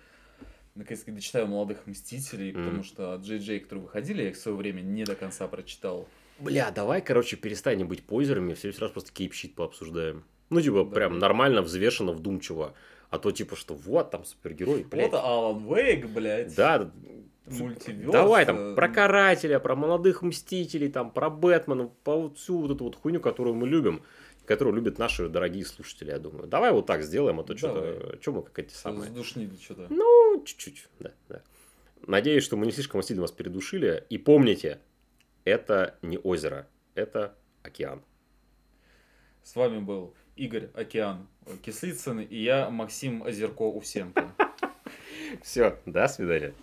Наконец-таки дочитаю молодых мстителей, Мгм. потому что Джей Джей, которые выходили, я их в свое время не до конца прочитал. Бля, давай, короче, перестанем быть позерами, в следующий раз просто кейп-щит пообсуждаем. Ну, типа, Да. прям нормально, взвешенно, вдумчиво. А то, типа, что вот, там, супергерой, блядь. Вот Алан Вейк, блядь. Да, Мультиверс. давай э, там про Карателя, про молодых Мстителей, там, про Бэтмена, по всю вот эту вот хуйню, которую мы любим, которую любят наши дорогие слушатели, я думаю. Давай вот так сделаем, а то что-то, что мы как эти самые... Задушнили что-то. Ну, чуть-чуть, да, да. Надеюсь, что мы не слишком сильно вас передушили. И помните, это не озеро, это океан. С вами был Игорь Океан Кислицын и я, Максим Озерко Усенко. Все, до свидания.